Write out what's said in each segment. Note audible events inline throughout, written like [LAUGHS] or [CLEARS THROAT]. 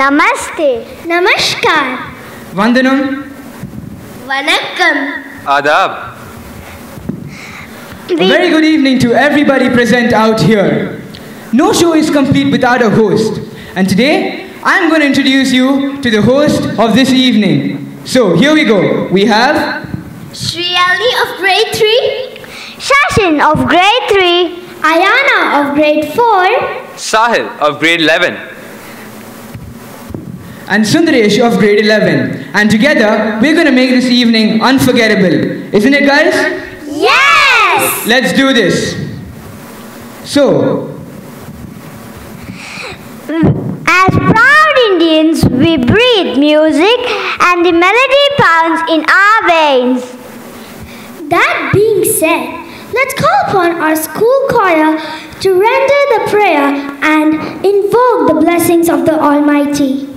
नमस्ते नमस्कार Vandanam, Vanakkam Adab. a very good evening to everybody present out here. No show is complete without a host, and today I'm going to introduce you to the host of this evening. So here we go. We have Shriyali of grade 3 Shashin of grade 3 Ayana of grade 4 Sahil of grade 11. and Sundaresh of grade 11, and together we're going to make this evening unforgettable, isn't it, guys? Yes Let's do this. So, mm, As proud Indians we breathe music and the melody pounds in our veins That being said let's call upon our school choir to render the prayer and invoke the blessings of the Almighty.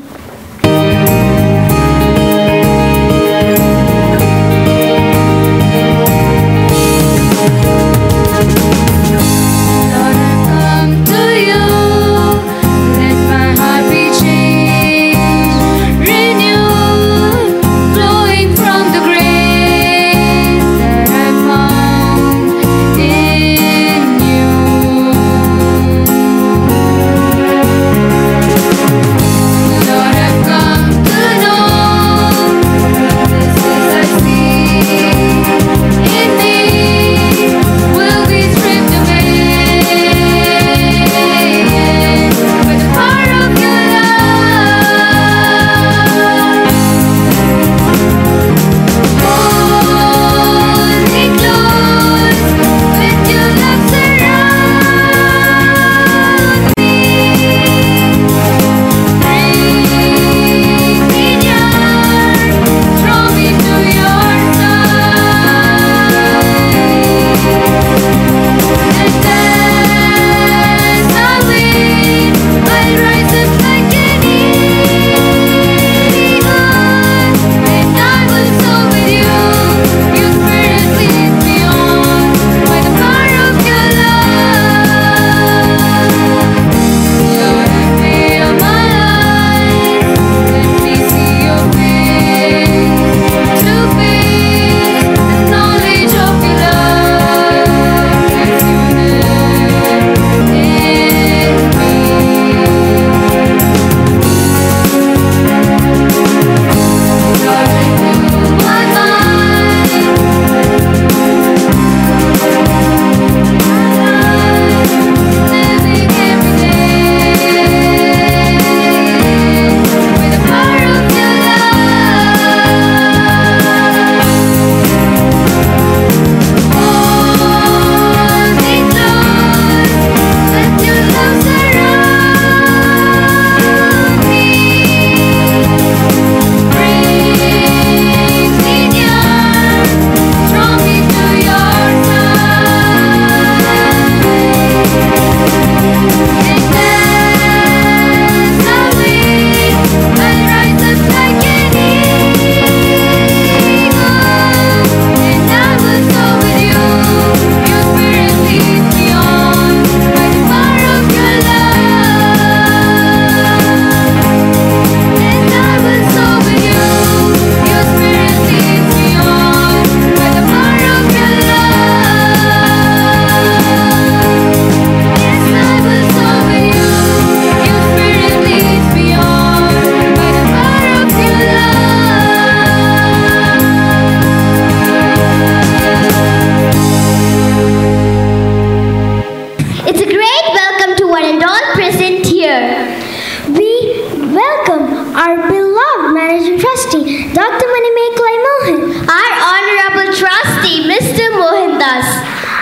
Our beloved Managing Trustee, Dr. Manimekalai Mohan. Our Honorable Trustee, Mr. Mohandas.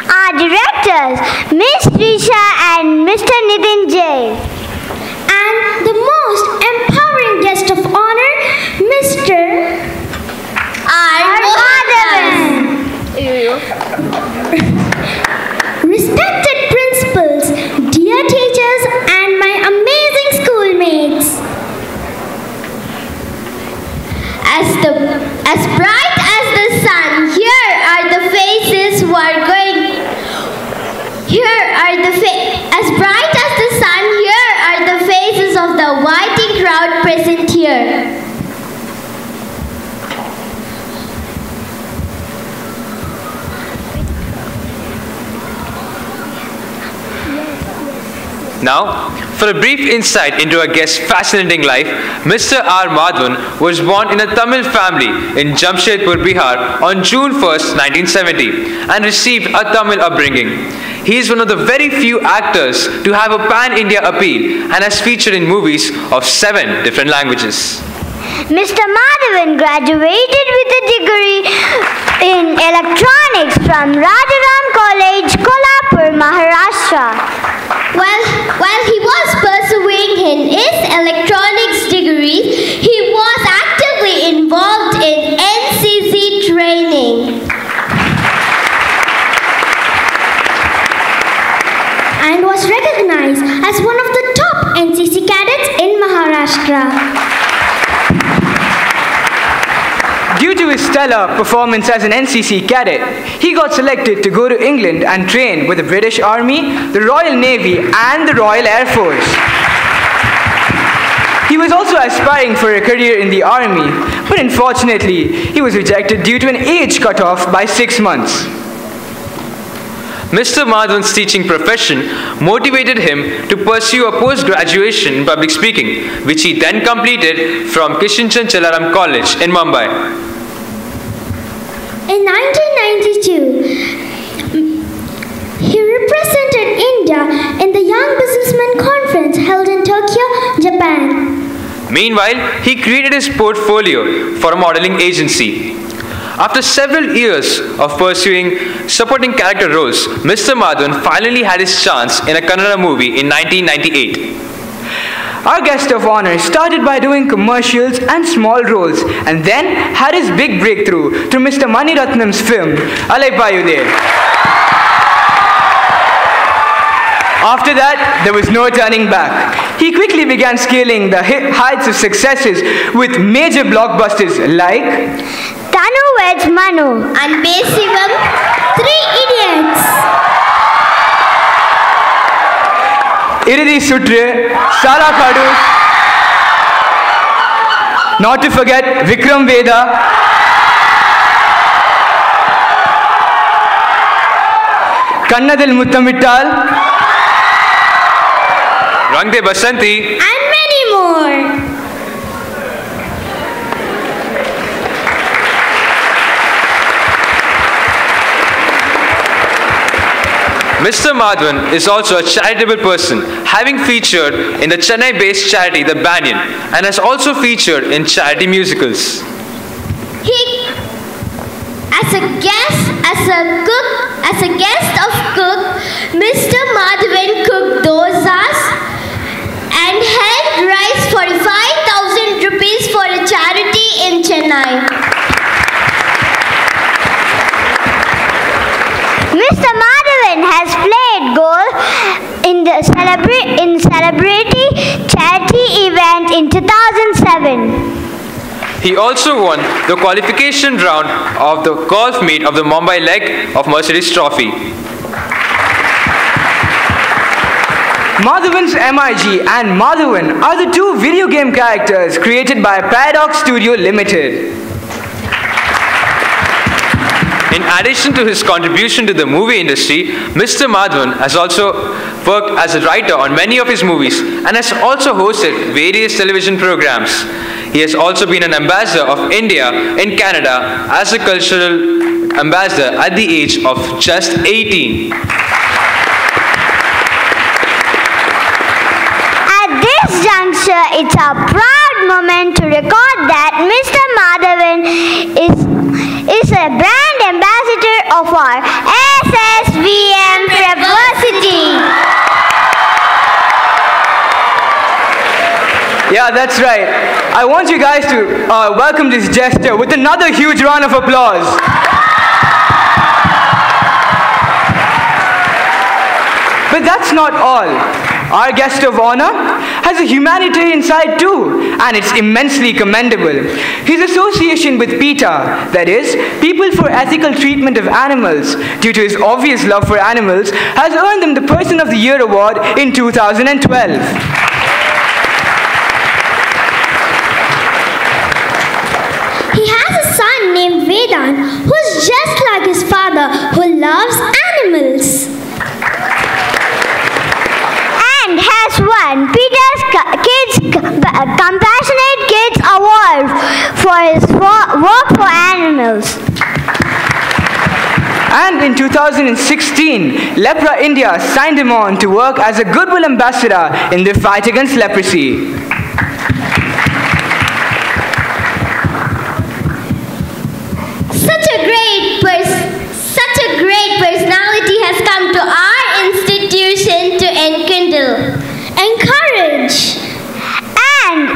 Our Directors, Miss Risha and Mr. Nitin J. And the most empowering guest of honor, Mr. R. Respected principals, dear teachers, and my amazing schoolmates. As the as bright as the sun, here are the faces who are going. Here are the fa- as bright as the sun. Here are the faces of the waiting crowd present here. Now, for a brief insight into our guest's fascinating life, Mr. R. Madhavan was born in a Tamil family in Jamshedpur, Bihar on June 1, 1970 and received a Tamil upbringing. He is one of the very few actors to have a pan-India appeal and has featured in movies of seven different languages. Mr. Madhavan graduated with a degree in electronics from Rajaram College, Kolhapur, Maharashtra. While, while he was pursuing his electronics degree, he was actively involved in NCC training. And was recognized as one of the top NCC cadets in Maharashtra. Due to his stellar performance as an NCC cadet, he got selected to go to England and train with the British Army, the Royal Navy, and the Royal Air Force. He was also aspiring for a career in the army, but unfortunately, he was rejected due to an age cutoff by six months. Mr. Madhavan's teaching profession motivated him to pursue a post-graduation in public speaking, which he then completed from Kishinchand Chellaram College in Mumbai. In 1992, he represented India in the Young Businessman Conference held in Tokyo, Japan. Meanwhile, he created his portfolio for a modeling agency. After several years of pursuing supporting character roles, Mr. Madhavan finally had his chance in a Kannada movie in 1998. Our guest of honor started by doing commercials and small roles and then had his big breakthrough through Mr. Mani Ratnam's film Alaipayuthey. After that, there was no turning back. He quickly began scaling the heights of successes with major blockbusters like Tanu weds Manu and Basivam, Three Idiots. Irudhi Suttru, Saala Khadoos, not to forget Vikram Veda, Kannathil Muthamittal, Rang De Basanti, And many more. Mr. Madhavan is also a charitable person, having featured in the Chennai-based charity The Banyan and has also featured in charity musicals. He, as a guest, as a cook, as a guest of cook, Mr. Madhavan cooked dosas and helped raise 45,000 rupees for a charity in Chennai. Mr. Madhavan has played goal in the celebra- in celebrity charity event in 2007. He also won the qualification round of the golf meet of the Mumbai leg of Mercedes Trophy. Madhavan's MIG and Madhavan are the two video game characters created by Paradox Studio Limited. In addition to his contribution to the movie industry, Mr. Madhavan has also worked as a writer on many of his movies and has also hosted various television programs. He has also been an ambassador of India in Canada as a cultural ambassador at the age of just 18. At this juncture, it's a proud moment to record that Mr. Madhavan is, is a brand our SSVM University. Yeah, that's right. I want you guys to uh, welcome this gesture with another huge round of applause. But that's not all. Our guest of honor has a humanitarian side too, and it's immensely commendable. His association with PETA, that is, People for Ethical Treatment of Animals, due to his obvious love for animals, has earned him the Person of the Year award in 2012. He has a son named Vedaant, who's just like his father who loves animals. Won PETA's Kids Compassionate Kids Award for his work for animals. And in 2016, Lepra India signed him on to work as a goodwill ambassador in the fight against leprosy. Such a great pers- such a great personality has come to our institution to enkindle, encourage, and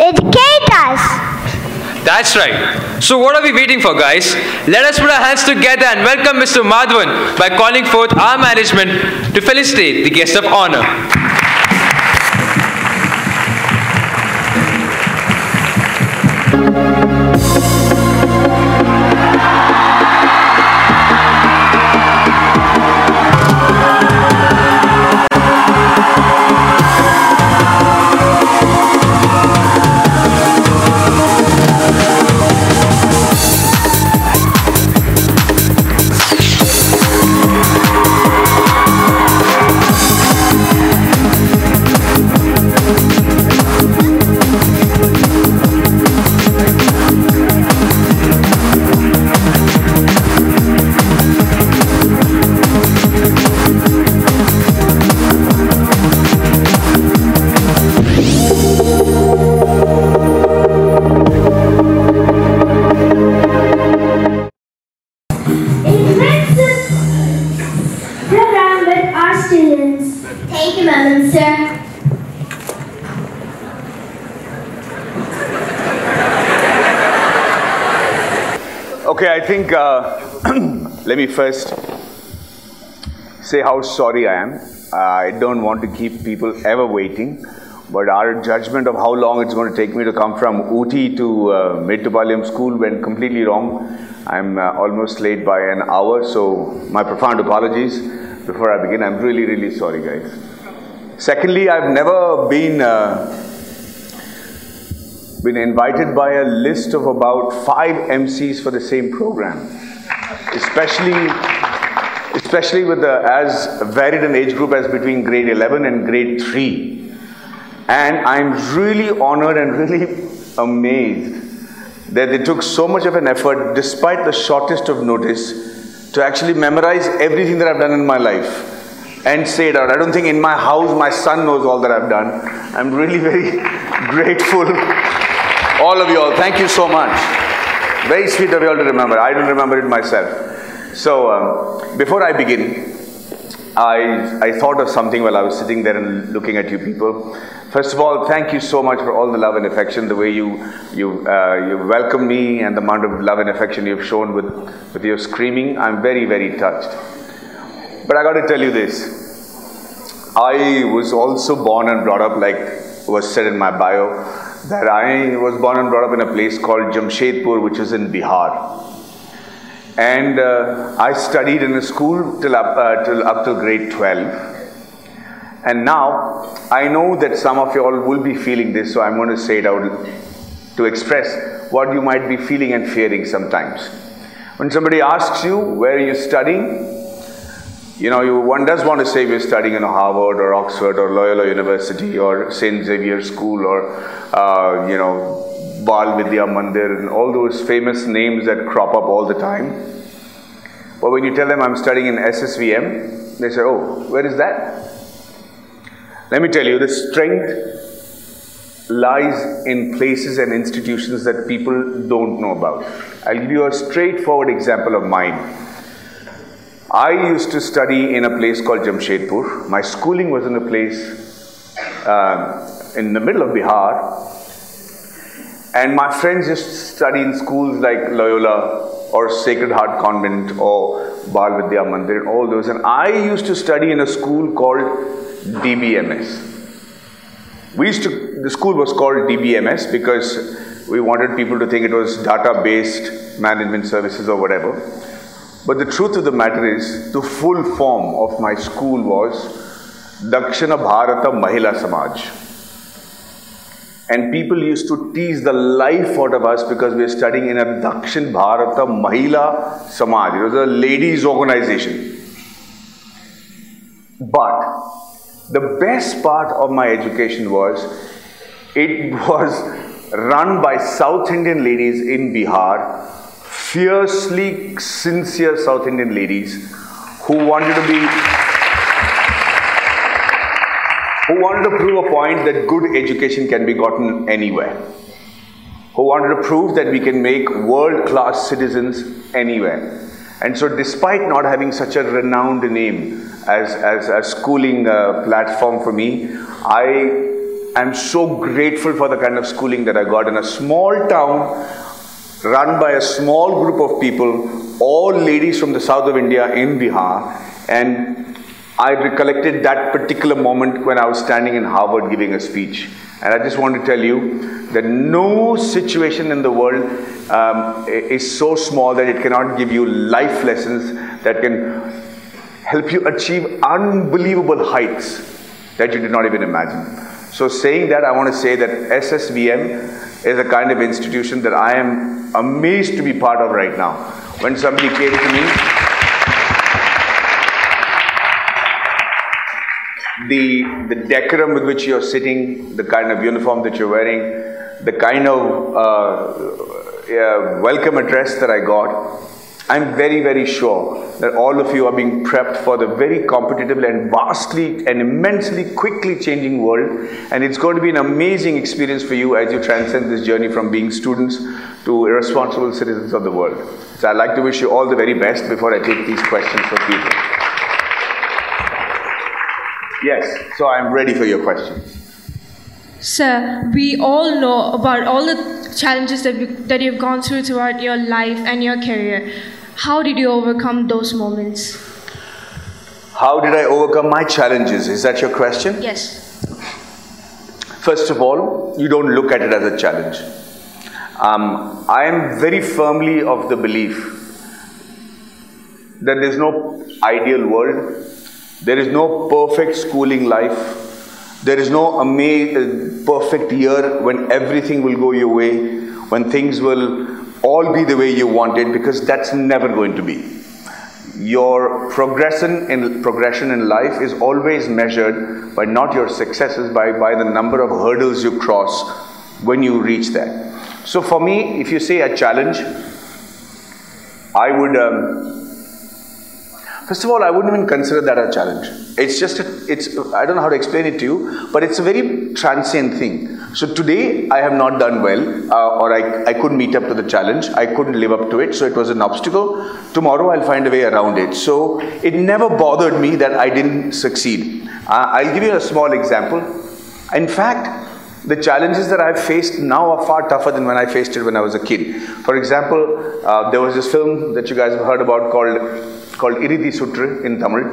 educate us. That's right. So what are we waiting for, guys? Let us put our hands together and welcome Mr. Madhavan by calling forth our management to felicitate the guest of honor. I think uh, [CLEARS THROAT] let me first say how sorry I am. I don't want to keep people ever waiting, but our judgment of how long it's going to take me to come from Ooty to uh, Mettupalayam school went completely wrong. I'm uh, almost late by an hour, so my profound apologies before I begin. I'm really, really sorry, guys. Secondly, I've never been. Uh, been invited by a list of about five MCs for the same program, especially especially with the as varied an age group as between grade 11 and grade 3. And I'm really honored and really [LAUGHS] amazed that they took so much of an effort, despite the shortest of notice, to actually memorize everything that I've done in my life and say it out. I don't think in my house my son knows all that I've done. I'm really [LAUGHS] very grateful. All of you all, thank you so much. Very sweet of you all to remember. I don't remember it myself. So, um, before I begin, I, I thought of something while I was sitting there and looking at you people. First of all, thank you so much for all the love and affection, the way you you uh, you welcome me, and the amount of love and affection you've shown with with your screaming. I'm very very touched. But I got to tell you this: I was also born and brought up, like was said in my bio, that I was born and brought up in a place called Jamshedpur, which is in Bihar. And uh, I studied in a school till up, uh, till up till grade 12. And now I know that some of you all will be feeling this, so I'm going to say it out to express what you might be feeling and fearing sometimes. When somebody asks you, where are you studying? You know, you, one does want to say we're studying in Harvard or Oxford or Loyola University or St. Xavier School or, uh, you know, Bal Vidya Mandir and all those famous names that crop up all the time. But when you tell them I'm studying in SSVM, they say, oh, where is that? Let me tell you, the strength lies in places and institutions that people don't know about. I'll give you a straightforward example of mine. I used to study in a place called Jamshedpur. My schooling was in a place uh, in the middle of Bihar. And my friends used to study in schools like Loyola or Sacred Heart Convent or Bal Vidya Mandir and all those. And I used to study in a school called DBMS. We used to, the school was called DBMS because we wanted people to think it was data based management services or whatever. But the truth of the matter is, the full form of my school was Dakshina Bharata Mahila Samaj. And people used to tease the life out of us because we were studying in a Dakshin Bharata Mahila Samaj. It was a ladies' organization. But the best part of my education was it [LAUGHS] was run by South Indian ladies in Bihar, fiercely sincere South Indian ladies who wanted to be who wanted to prove a point that good education can be gotten anywhere, who wanted to prove that we can make world class citizens anywhere. And so, despite not having such a renowned name as, as a schooling uh, platform for me, I am so grateful for the kind of schooling that I got in a small town run by a small group of people, all ladies from the south of India in Bihar. And I recollected that particular moment when I was standing in Harvard giving a speech. And I just want to tell you that no situation in the world um, is so small that it cannot give you life lessons that can help you achieve unbelievable heights that you did not even imagine. So, saying that, I want to say that SSVM is a kind of institution that I am amazed to be part of right now. When somebody came to me, the, the decorum with which you're sitting, the kind of uniform that you're wearing, the kind of uh, uh, welcome address that I got, I'm very, very sure that all of you are being prepped for the very competitive and vastly and immensely quickly changing world. And it's going to be an amazing experience for you as you transcend this journey from being students to irresponsible citizens of the world. So I'd like to wish you all the very best before I take these questions from people. Yes, so I'm ready for your questions. Sir, we all know about all the challenges that, we, that you've gone through throughout your life and your career. How did you overcome those moments? How did I overcome my challenges? Is that your question? Yes. First of all, you don't look at it as a challenge. Um, I am very firmly of the belief that there's no ideal world, there is no perfect schooling life, there is no uh, perfect year when everything will go your way, when things will all be the way you want it, because that's never going to be. Your progression in progression in life is always measured by not your successes, by, by the number of hurdles you cross when you reach that. So for me, if you say a challenge, I would um, First of all, I wouldn't even consider that a challenge. It's just, a, it's, I don't know how to explain it to you, but it's a very transient thing. So today, I have not done well, uh, or I, I couldn't meet up to the challenge. I couldn't live up to it, so it was an obstacle. Tomorrow, I'll find a way around it. So it never bothered me that I didn't succeed. Uh, I'll give you a small example. In fact, the challenges that I've faced now are far tougher than when I faced it when I was a kid. For example, uh, there was this film that you guys have heard about called called Irudhi Suttru in Tamil,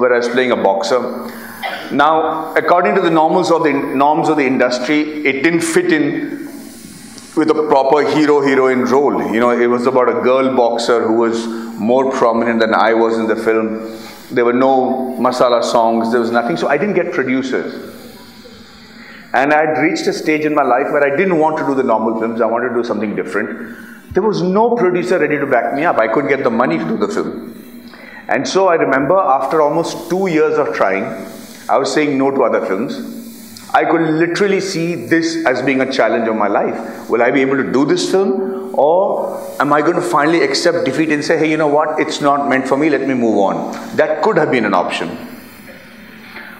where I was playing a boxer. Now, according to the norms of the norms of the industry, it didn't fit in with a proper hero heroine role. You know, it was about a girl boxer who was more prominent than I was in the film. There were no masala songs, there was nothing. So I didn't get producers. And I had reached a stage in my life where I didn't want to do the normal films, I wanted to do something different. There was no producer ready to back me up. I couldn't get the money to do the film. And so I remember after almost two years of trying, I was saying no to other films. I could literally see this as being a challenge of my life. Will I be able to do this film? Or am I going to finally accept defeat and say, hey, you know what? It's not meant for me. Let me move on. That could have been an option.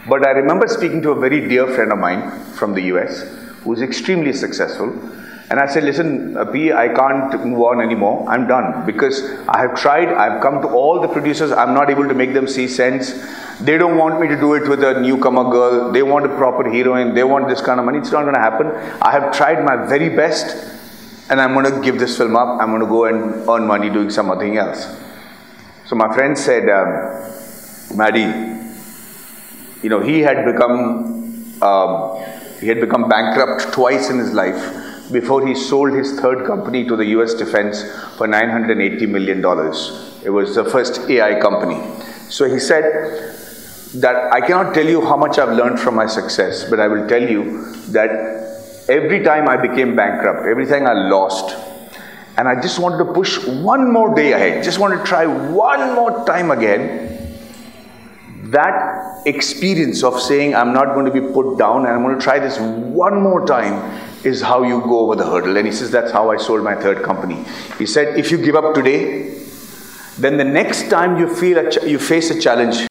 But I remember speaking to a very dear friend of mine from the US who's extremely successful. And I said, listen, uh, P, I can't move on anymore. I'm done because I have tried. I've come to all the producers. I'm not able to make them see sense. They don't want me to do it with a newcomer girl. They want a proper heroine. They want this kind of money. It's not going to happen. I have tried my very best and I'm going to give this film up. I'm going to go and earn money doing something else. So my friend said, um, Maddy, you know, he had become um, he had become bankrupt twice in his life before he sold his third company to the U.S. Defense for 980 million dollars. It was the first AI company. So he said that I cannot tell you how much I've learned from my success, but I will tell you that every time I became bankrupt, everything I lost, and I just wanted to push one more day ahead, just want to try one more time again that experience of saying, I'm not going to be put down and I'm going to try this one more time is how you go over the hurdle. And he says, That's how I sold my third company. He said, If you give up today, then the next time you feel ch- you face a challenge,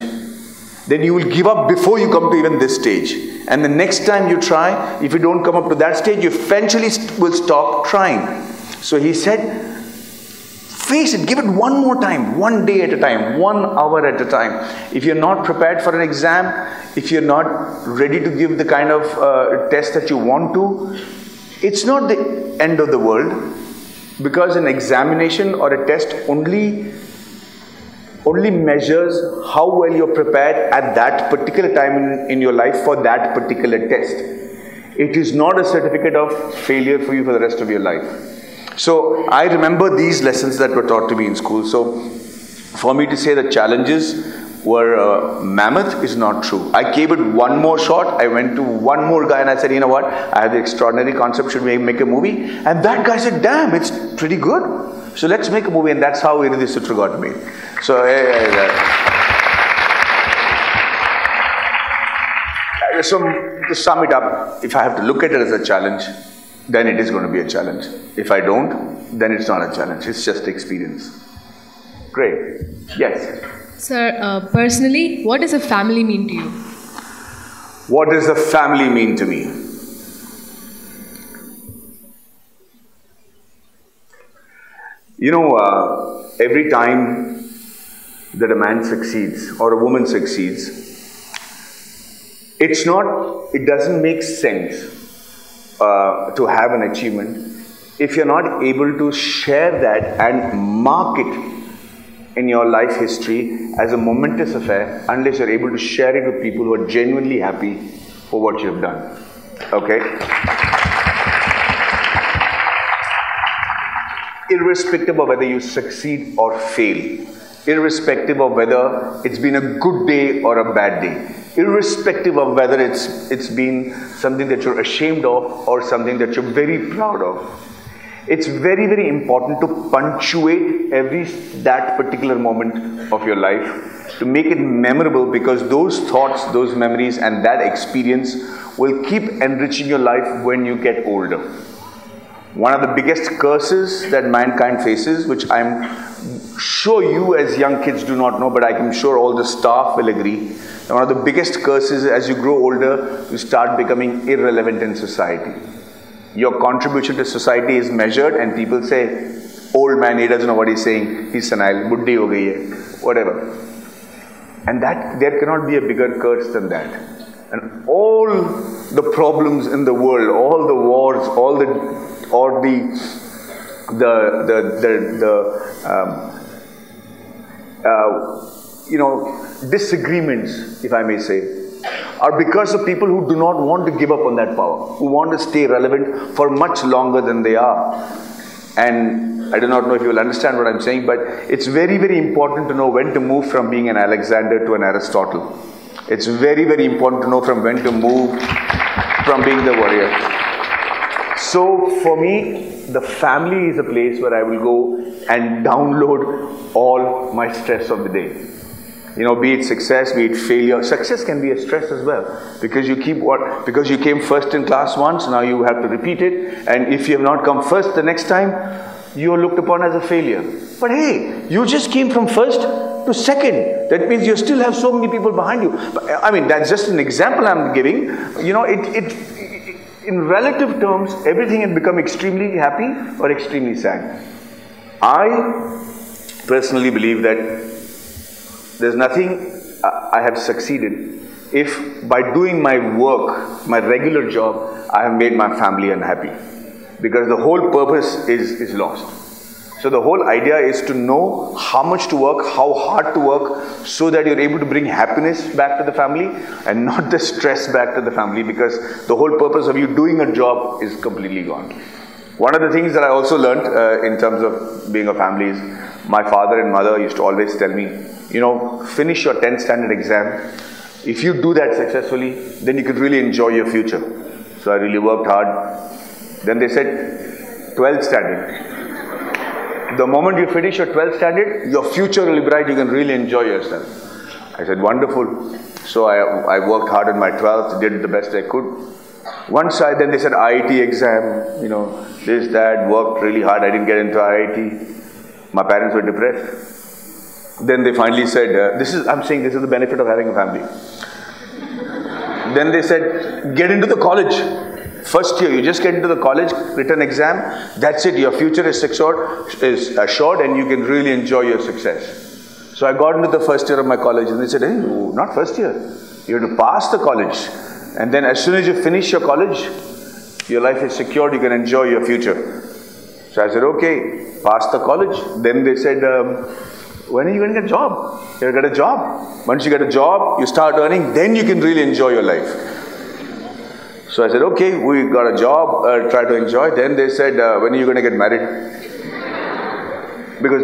then you will give up before you come to even this stage. And the next time you try, if you don't come up to that stage, you eventually st- will stop trying. So he said, Face it, give it one more time, one day at a time, one hour at a time. If you're not prepared for an exam, if you're not ready to give the kind of uh, test that you want to, it's not the end of the world because an examination or a test only only measures how well you're prepared at that particular time in, in your life for that particular test. It is not a certificate of failure for you for the rest of your life. So I remember these lessons that were taught to me in school. So for me to say the challenges were uh, mammoth is not true. I gave it one more shot. I went to one more guy and I said, you know what? I have the extraordinary concept. Should we make a movie? And that guy said, damn, it's pretty good. So let's make a movie. And that's how Irudhi Suttru got made. So, eh, eh, eh. so to sum it up, if I have to look at it as a challenge, then it is going to be a challenge. If I don't, then it's not a challenge. It's just experience. Great. Yes. Sir, uh, personally, what does a family mean to you? What does a family mean to me? You know, uh, every time that a man succeeds or a woman succeeds, it's not, it doesn't make sense uh, to have an achievement if you're not able to share that and mark it in your life history as a momentous affair unless you're able to share it with people who are genuinely happy for what you've done. Okay? Irrespective of whether you succeed or fail, irrespective of whether it's been a good day or a bad day, irrespective of whether it's, it's been something that you're ashamed of or something that you're very proud of. It's very very important to punctuate every that particular moment of your life to make it memorable because those thoughts those memories and that experience will keep enriching your life when you get older. One of the biggest curses that mankind faces which i'm sure you as young kids do not know but i'm sure all the staff will agree one of the biggest curses as you grow older you start becoming irrelevant in society. Your contribution to society is measured and people say old man he doesn't know what he's saying. He's senile. Buddhi ho gayi whatever. And that there cannot be a bigger curse than that. And all the problems in the world all the wars all the or the the the the, the um, uh, you know disagreements if i may say are because of people who do not want to give up on that power, who want to stay relevant for much longer than they are. And I do not know if you will understand what I'm saying, but it's very, very important to know when to move from being an Alexander to an Aristotle. It's very, very important to know from when to move from being the warrior. So for me, the family is a place where I will go and download all my stress of the day. You know, be it success, be it failure. Success can be a stress as well because you keep what because you came first in class once, now you have to repeat it. And if you have not come first the next time, you are looked upon as a failure. But hey, you just came from first to second. that means you still have so many people behind you. I mean, that's just an example I'm giving. You know, it, it, in relative terms, everything had become extremely happy or extremely sad. I personally believe that there's nothing I have succeeded if by doing my work, my regular job, I have made my family unhappy. Because the whole purpose is, is lost. So the whole idea is to know how much to work, how hard to work, so that you're able to bring happiness back to the family and [LAUGHS] not the stress back to the family because the whole purpose of you doing a job is completely gone. One of the things that I also learned uh, in terms of being a family is my father and mother used to always tell me, you know, finish your 10th standard exam. If you do that successfully, then you could really enjoy your future. So I really worked hard. Then they said, 12th standard. The moment you finish your 12th standard, your future will be bright, you can really enjoy yourself. I said, wonderful. So I, I worked hard in my 12th, did the best I could. Once I, then they said IIT exam, you know, this, that, worked really hard. I didn't get into IIT. My parents were depressed. Then they finally said, uh, this is, I'm saying this is the benefit of having a family. Then they said, get into the college. First year, you just get into the college, written exam, that's it. Your future is secured, is assured, and you can really enjoy your success. So I got into the first year of my college, and they said, hey, not first year. You have to pass the college. And then as soon as you finish your college, your life is secured, you can enjoy your future. So I said, okay, pass the college. Then they said, um, when are you going to get a job? You'll get a job. Once you get a job, you start earning, then you can really enjoy your life. So I said, okay, we got a job, uh, try to enjoy. Then they said, uh, when are you going to get married? Because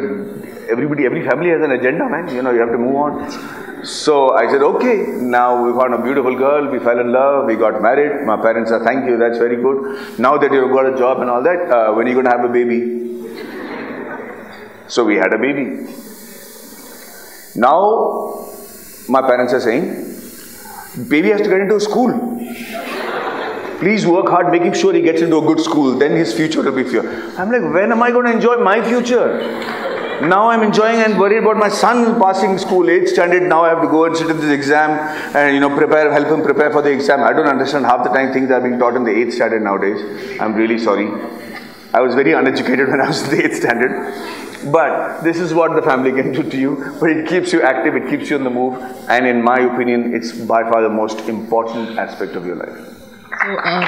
everybody, every family has an agenda, man. You know, you have to move on. So I said, okay, now we found a beautiful girl, we fell in love, we got married. My parents said, thank you, that's very good. Now that you've got a job and all that, uh, when are you going to have a baby? So we had a baby. Now, my parents are saying, baby has to get into school. Please work hard making sure he gets into a good school, then his future will be pure. I'm like, when am I going to enjoy my future? Now I'm enjoying and worried about my son passing school, 8th standard. Now I have to go and sit in this exam and you know prepare, help him prepare for the exam. I don't understand half the time things are being taught in the 8th standard nowadays. I'm really sorry. I was very uneducated [LAUGHS] when I was in the 8th standard. But this is what the family can do to you. But it keeps you active, it keeps you on the move, and in my opinion, it's by far the most important aspect of your life. So, uh,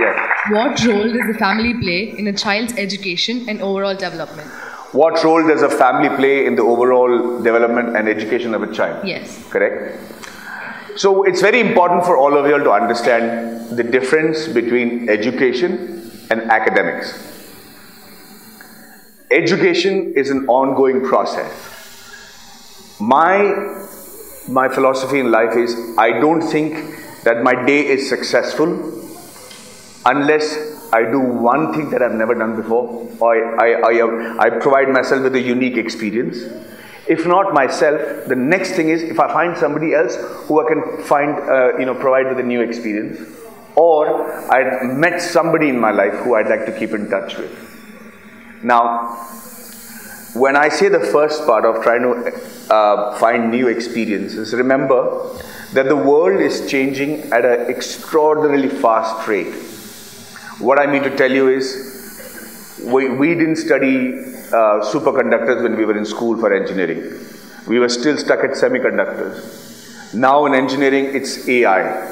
Yes. what role does the family play in a child's education and overall development? What role does a family play in the overall development and education of a child? Yes. Correct? So it's very important for all of you all to understand the difference between education and academics. Education is an ongoing process. My my philosophy in life is I don't think that my day is successful unless I do one thing that I've never done before, or I, I, I, I provide myself with a unique experience. If not myself, the next thing is if I find somebody else who I can find, uh, you know, provide with a new experience, or I met somebody in my life who I'd like to keep in touch with. Now, when I say the first part of trying to uh, find new experiences, remember that the world is changing at an extraordinarily fast rate. What I mean to tell you is, we, we didn't study uh, superconductors when we were in school for engineering. We were still stuck at semiconductors. Now in engineering, it's AI.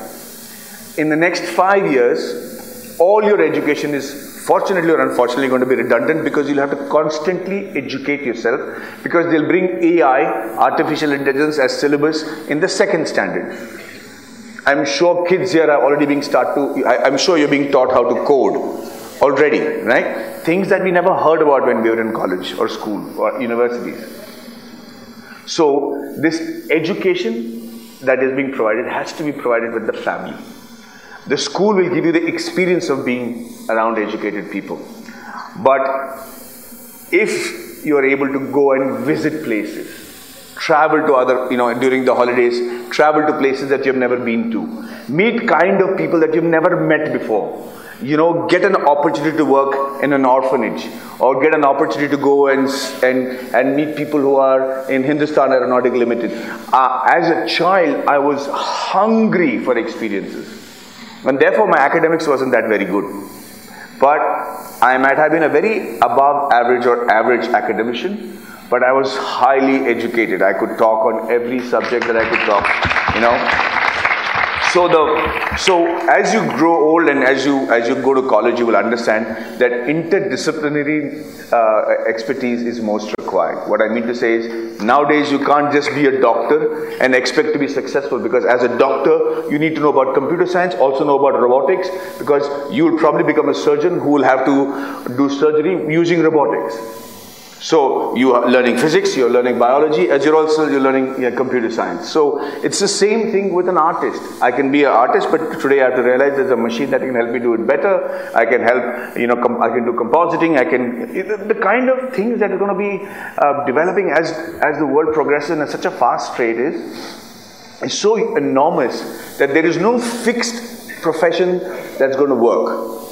In the next five years, all your education is fortunately or unfortunately going to be redundant because you'll have to constantly educate yourself because they'll bring AI, artificial intelligence, as syllabus in the second standard. I'm sure kids here are already being start to. I, am sure you're being taught how to code already, right? Things that we never heard about when we were in college or school or universities. So this education that is being provided has to be provided with the family. The school will give you the experience of being around educated people. But if you are able to go and visit places, travel to other, you know, during the holidays, travel to places that you've never been to, meet kind of people that you've never met before, you know, get an opportunity to work in an orphanage or get an opportunity to go and, and, and meet people who are in Hindustan Aeronautic Limited. Uh, as a child, I was hungry for experiences. And therefore, my academics wasn't that very good. But I might have been a very above average or average academician, but I was highly educated. I could talk on every subject that I could talk, you know. So the so as you grow old and as you as you go to college, you will understand that interdisciplinary uh, expertise is most required. What I mean to say is nowadays you can't just be a doctor and expect to be successful because as a doctor you need to know about computer science, also know about robotics because you will probably become a surgeon who will have to do surgery using robotics. So you are learning physics, you're learning biology, as you're also you're learning yeah, computer science. So it's the same thing with an artist. I can be an artist, but today I have to realize there's a machine that can help me do it better. I can help, you know, I can do compositing. I can the, kind of things that are going to be uh, developing as as the world progresses in a, such a fast rate is is so enormous that there is no fixed profession that's going to work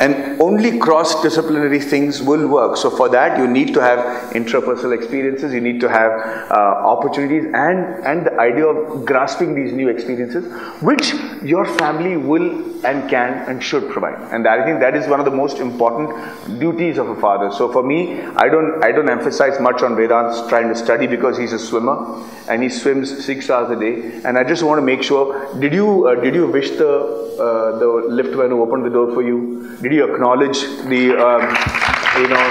and only cross disciplinary things will work. So for that you need to have intrapersonal experiences. You need to have uh, opportunities and and the idea of grasping these new experiences which your family will and can and should provide. And i think that is one of the most important duties of a father. So for me i don't i don't emphasize much on Vedaant's trying to study because he's a swimmer and he swims 6 hours a day. And i just want to make sure did you uh, did you wish the uh, the liftman who opened the door for you did you acknowledge the um, you know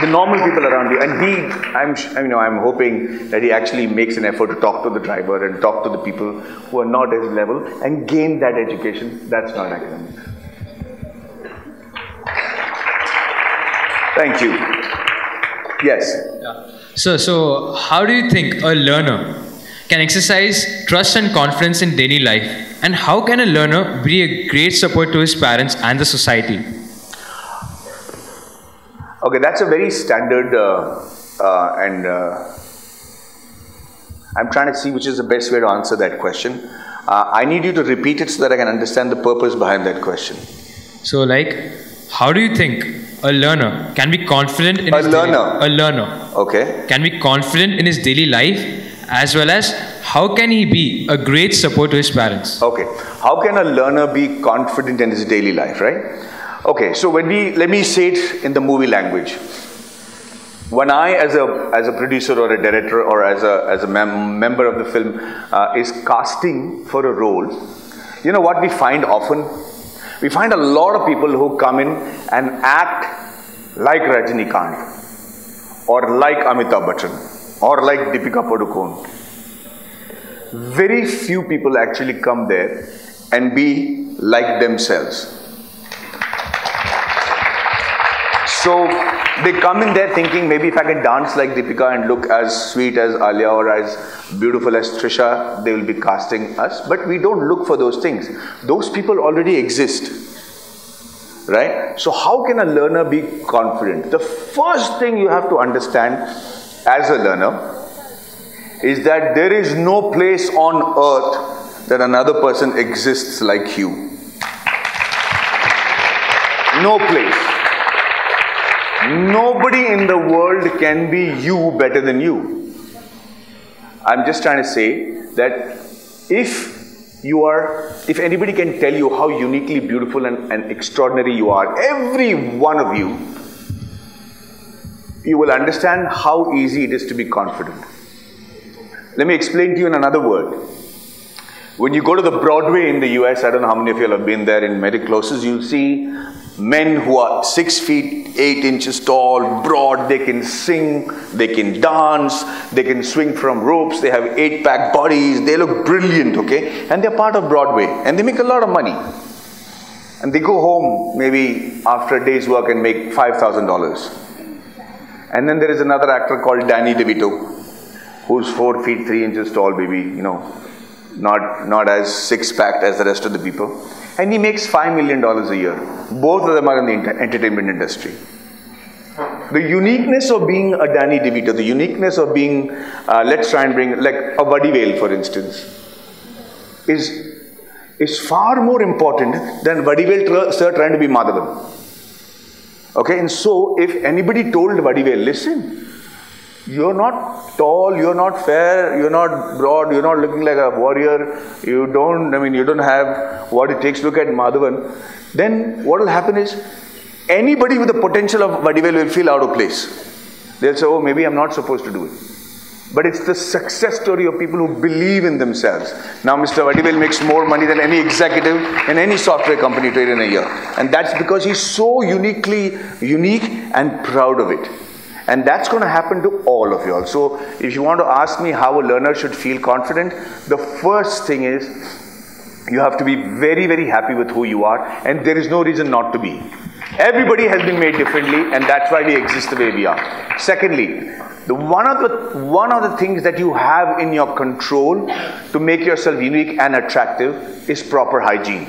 the normal people around you? And he i'm you know i'm hoping that he actually makes an effort to talk to the driver and talk to the people who are not his level and gain that education. That's not academic. thank you. Yes. So, so how do you think a learner can exercise trust and confidence in daily life? And how can a learner be a great support to his parents and the society? Okay, that's a very standard uh, uh, and uh, I'm trying to see which is the best way to answer that question. Uh, I need you to repeat it so that I can understand the purpose behind that question. So, like, how do you think a learner can be confident in A his learner. Daily, a learner Okay, can be confident in his daily life as well as how can he be a great support to his parents? okay. How can a learner be confident in his daily life, right? Okay, so when we let me say it in the movie language. When I, as a as a producer or a director or as a as a mem- member of the film, uh, is casting for a role, you know what we find often? We find a lot of people who come in and act like Rajinikanth or like Amitabh Bachchan or like Deepika Padukone. Very few people actually come there and be like themselves. So they come in there thinking maybe if I can dance like Deepika and look as sweet as Alia or as beautiful as Trisha, they will be casting us. But we don't look for those things. Those people already exist. Right? So, how can a learner be confident? The first thing you have to understand as a learner is that there is no place on earth that another person exists like you. No place. Nobody in the world can be you better than you. I'm just trying to say that if you are, if anybody can tell you how uniquely beautiful and, and extraordinary you are, every one of you, you will understand how easy it is to be confident. Let me explain to you in another word. When you go to the Broadway in the US, I don't know how many of you have been there in many closes, you'll see men who are six feet, eight inches tall, broad, they can sing, they can dance, they can swing from ropes, they have eight pack bodies, they look brilliant, okay? And they're part of Broadway and they make a lot of money. And they go home maybe after a day's work and make $5,000. And then there is another actor called Danny DeVito, who's four feet three inches tall, baby, you know, not not as six packed as the rest of the people, and he makes five million dollars a year. Both of them are in the enter- entertainment industry. The uniqueness of being a Danny DeVito, the uniqueness of being, uh, let's try and bring like a Vadivel, for instance, is is far more important than Vadivel tr- sir trying to be Madhavan. Okay, and so if anybody told Vadivel, listen, you're not tall, you're not fair, you're not broad, you're not looking like a warrior, you don't, I mean, you don't have what it takes look at Madhavan, then what will happen is anybody with the potential of Vadivel will feel out of place. They'll say, oh, maybe I'm not supposed to do it. But it's the success story of people who believe in themselves. Now, Mr. Vadivel makes more money than any executive in any software company trade in a year. And that's because he's so uniquely unique and proud of it. And that's going to happen to all of you all. So, if you want to ask me how a learner should feel confident, the first thing is you have to be very, very happy with who you are, and there is no reason not to be. Everybody has been made differently, and that's why we exist the way we are. Secondly, the one of the one of the things that you have in your control to make yourself unique and attractive is proper hygiene.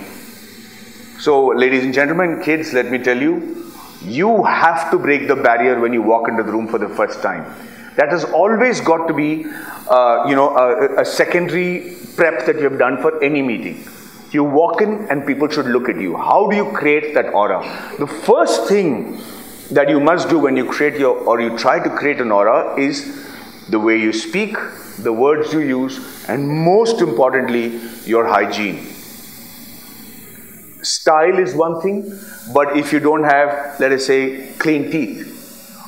So, ladies and gentlemen, kids, let me tell you, you have to break the barrier when you walk into the room for the first time. That has always got to be, uh, you know, a, a secondary prep that you have done for any meeting. You walk in and people should look at you. How do you create that aura? The first thing that you must do when you create your or you try to create an aura is the way you speak, the words you use, and most importantly, your hygiene. Style is one thing, but if you don't have, let us say, clean teeth,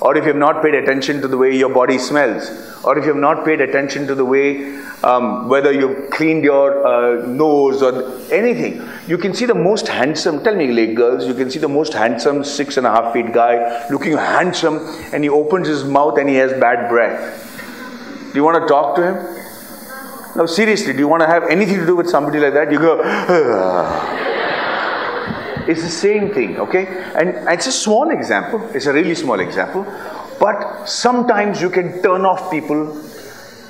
or if you have not paid attention to the way your body smells, or if you have not paid attention to the way um, whether you've cleaned your uh, nose or anything, you can see the most handsome, tell me, like girls, you can see the most handsome six and a half feet guy looking handsome, and he opens his mouth and he has bad breath. Do you want to talk to him? No, seriously, do you want to have anything to do with somebody like that? You go, [SIGHS] "Ah." It's the same thing, okay? And it's a small example, it's a really small example, but sometimes you can turn off people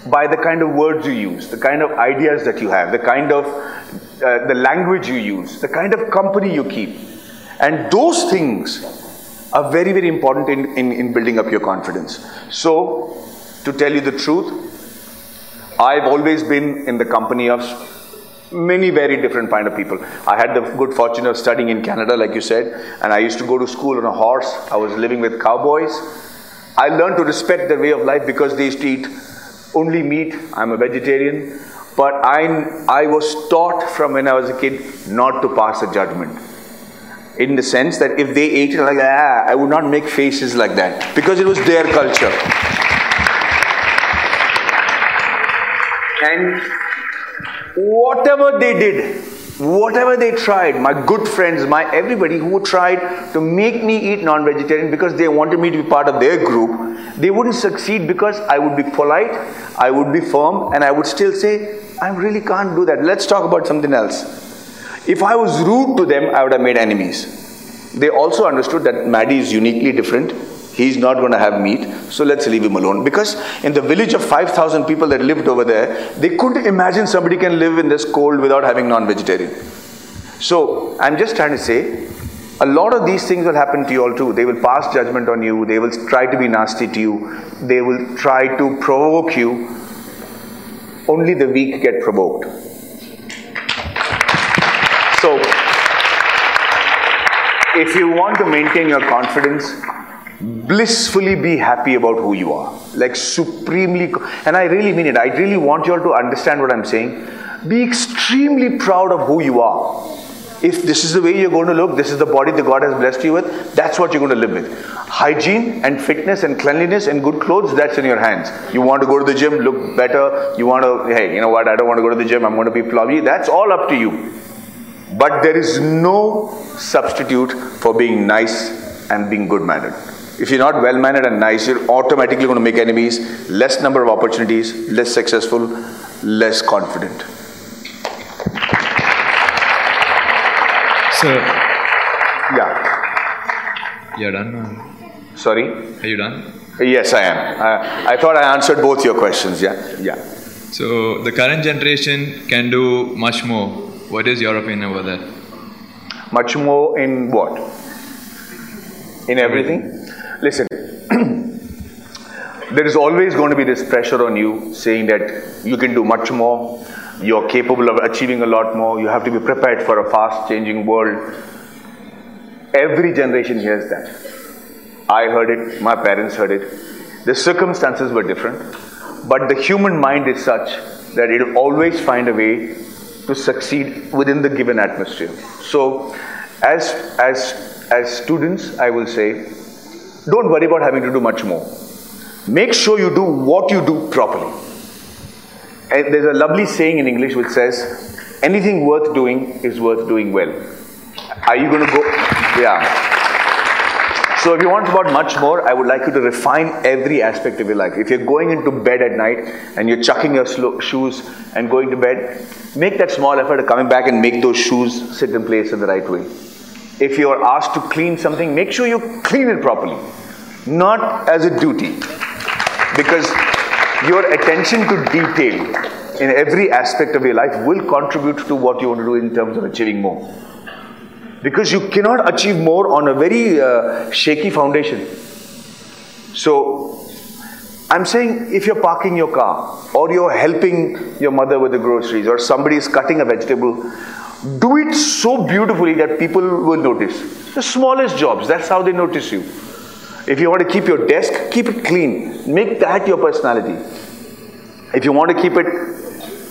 by the kind of words you use, the kind of ideas that you have, the kind of uh, the language you use, the kind of company you keep. And those things are very, very important in, in, in building up your confidence. So, to tell you the truth, I've always been in the company of many very different kind of people. I had the good fortune of studying in Canada, like you said, and I used to go to school on a horse. I was living with cowboys. I learned to respect their way of life because they used to eat only meat. I'm a vegetarian. But I, I was taught from when I was a kid not to pass a judgment. In the sense that if they ate it like ah, I would not make faces like that because it was their culture. And whatever they did, whatever they tried, my good friends, my everybody who tried to make me eat non vegetarian because they wanted me to be part of their group, they wouldn't succeed because I would be polite, I would be firm, and I would still say, I really can't do that. Let's talk about something else. If I was rude to them, I would have made enemies. They also understood that Maddy is uniquely different. He's not going to have meat, so let's leave him alone. Because in the village of 5,000 people that lived over there, they couldn't imagine somebody can live in this cold without having non vegetarian. So I'm just trying to say, a lot of these things will happen to you all too. They will pass judgment on you, they will try to be nasty to you, they will try to provoke you. Only the weak get provoked. So, if you want to maintain your confidence, blissfully be happy about who you are. Like supremely, and I really mean it. I really want you all to understand what I'm saying. Be extremely proud of who you are. If this is the way you're going to look, this is the body that God has blessed you with, that's what you're going to live with. Hygiene and fitness and cleanliness and good clothes, that's in your hands. You want to go to the gym, look better. You want to, hey, you know what, I don't want to go to the gym, I'm going to be plummy. That's all up to you. But there is no substitute for being nice and being good mannered. If you're not well mannered and nice, you're automatically going to make enemies, less number of opportunities, less successful, less confident. So, Yeah. you're done? or Sorry? Are you done? Yes, I am. Uh, I thought I answered both your questions. Yeah. Yeah. So, the current generation can do much more. What is your opinion about that? Much more in what? In everything? Listen, there is always going to be this pressure on you saying that you can do much more. you're capable of achieving a lot more, you have to be prepared for a fast changing world. Every generation hears that. I heard it, my parents heard it. The circumstances were different, but the human mind is such that it will always find a way to succeed within the given atmosphere. So, as, as, as students, I will say, don't worry about having to do much more. Make sure you do what you do properly. And there's a lovely saying in English which says, anything worth doing is worth doing well. Are you going to go? Yeah. So if you want about much more, I would like you to refine every aspect of your life. If you're going into bed at night and you're chucking your shoes and going to bed, make that small effort of coming back and make those shoes sit in place in the right way. If you're asked to clean something, make sure you clean it properly, not as a duty. Because your attention to detail in every aspect of your life will contribute to what you want to do in terms of achieving more because you cannot achieve more on a very uh, shaky foundation. So, I'm saying if you're parking your car or you're helping your mother with the groceries or somebody is cutting a vegetable, do it so beautifully that people will notice. The smallest jobs, that's how they notice you. If you want to keep your desk, keep it clean. Make that your personality. If you want to keep it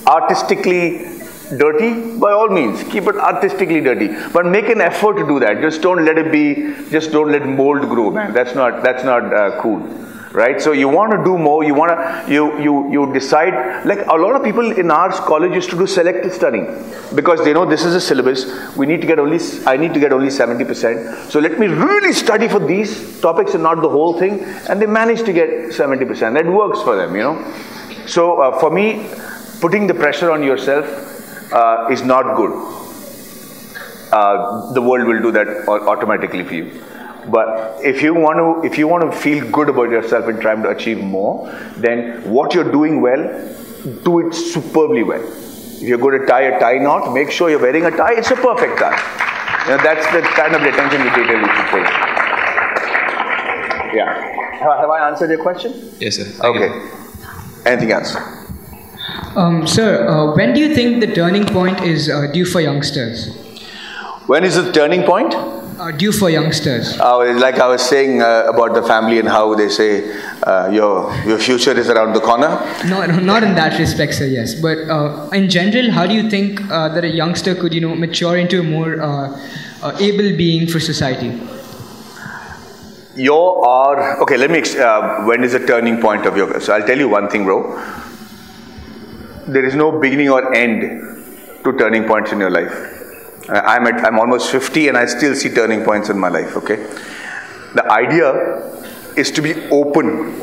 artistically dirty, by all means, keep it artistically dirty. But make an effort to do that. Just don't let it be. Just don't let mold grow, man. That's not. That's not uh, cool, right? So you want to do more. You want to. You you you decide. Like a lot of people in our college used to do selective studying because they know this is a syllabus. We need to get only. I need to get only seventy percent. So let me really study for these topics and not the whole thing. And they managed to get seventy percent. That works for them, you know. So uh, for me, putting the pressure on yourself uh, is not good. Uh, the world will do that automatically for you. But if you want to, if you want to feel good about yourself and trying to achieve more, then what you're doing well, do it superbly well. If you're going to tie a tie knot, make sure you're wearing a tie. It's a perfect tie. You know, that's the kind of attention to detail you should pay. Yeah. Have, have I answered your question? Yes, sir. Thank Okay. you. Anything else? Um, sir, uh, when do you think the turning point is uh, due for youngsters? When is the turning point? Uh, due for youngsters. Uh, like I was saying uh, about the family and how they say uh, your your future is around the corner. No, no, not in that respect, sir. Yes, but uh, in general, how do you think uh, that a youngster could, you know, mature into a more uh, uh, able being for society? Your are okay. Let me. Uh, when is the turning point of your? So I'll tell you one thing, bro. There is no beginning or end to turning points in your life. Uh, I'm at. I'm almost 50, and I still see turning points in my life. Okay. The idea is to be open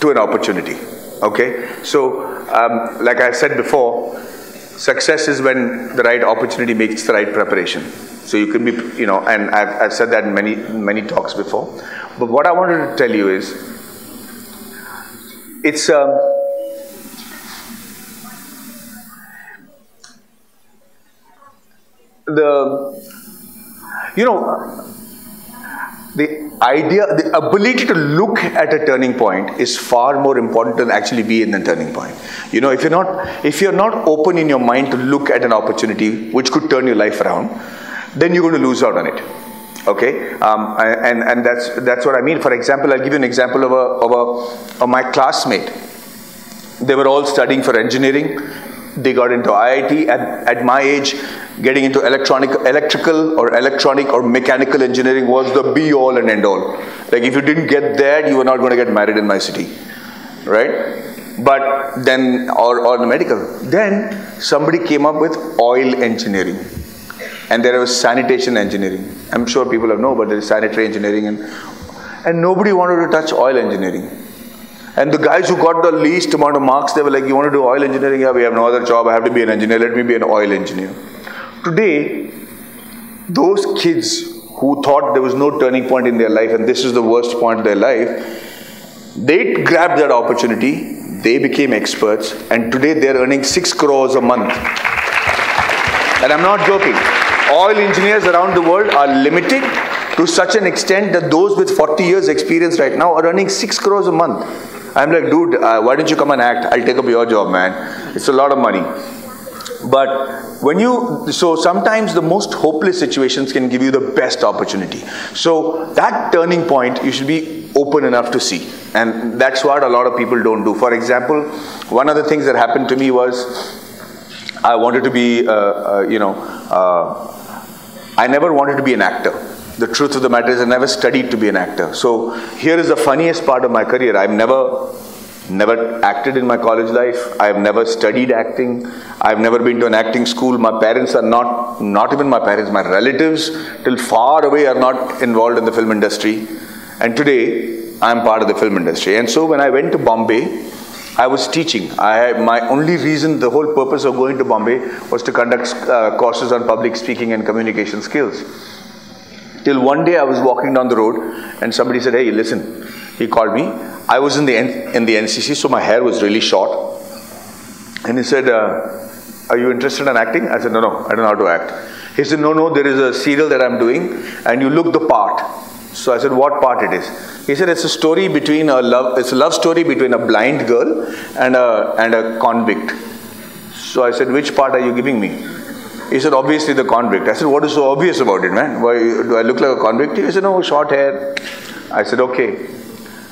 to an opportunity. Okay. So, um, like I said before, success is when the right opportunity makes the right preparation. So you can be, you know, and I've, I've said that in many many talks before. But what I wanted to tell you is, it's um, the you know the idea the ability to look at a turning point is far more important than actually be in the turning point. You know if you're not if you're not open in your mind to look at an opportunity which could turn your life around then you're going to lose out on it. Okay? Um, and and that's that's what i mean. For example i'll give you an example of a of a of my classmate. They were all studying for engineering they got into IIT at, at my age getting into electronic electrical or electronic or mechanical engineering was the be all and end all like if you didn't get that you were not going to get married in my city right? But then or, or the medical. Then somebody came up with oil engineering. And there was sanitation engineering. I'm sure people have know but there is sanitary engineering and and nobody wanted to touch oil engineering and the guys who got the least amount of marks, they were like, You want to do oil engineering? Yeah, we have no other job. I have to be an engineer. Let me be an oil engineer. Today, those kids who thought there was no turning point in their life and this is the worst point of their life, they grabbed that opportunity. They became experts. And today they're earning six crores a month. And I'm not joking. Oil engineers around the world are limited to such an extent that those with 40 years experience right now are earning 6 crores a month. I'm like, dude, uh, why don't you come and act? I'll take up your job, man. It's a lot of money. But when you, so sometimes the most hopeless situations can give you the best opportunity. So that turning point, you should be open enough to see. And that's what a lot of people don't do. For example, one of the things that happened to me was I wanted to be, uh, uh, you know, uh, I never wanted to be an actor. The truth of the matter is, I never studied to be an actor. So here is the funniest part of my career. I've never never acted in my college life. I've never studied acting. I've never been to an acting school. My parents are not not even my parents my relatives till far away are not involved in the film industry. And today i'm part of the film industry. And so when i went to bombay i was teaching. I my only reason the whole purpose of going to bombay was to conduct uh, courses on public speaking and communication skills till one day i was walking down the road and somebody said hey listen he called me I was in the N- in the NCC, so my hair was really short. And he said, uh, "Are you interested in acting?" I said, "No, no, I don't know how to act." He said, "No, no, there is a serial that I'm doing, and you look the part." So I said, "What part it is?" He said, "It's a story between a love. It's a love story between a blind girl and a and a convict." So I said, "Which part are you giving me?" He said, "Obviously the convict." I said, "What is so obvious about it, man? Why do I look like a convict?" He said, "No, short hair." I said, "Okay."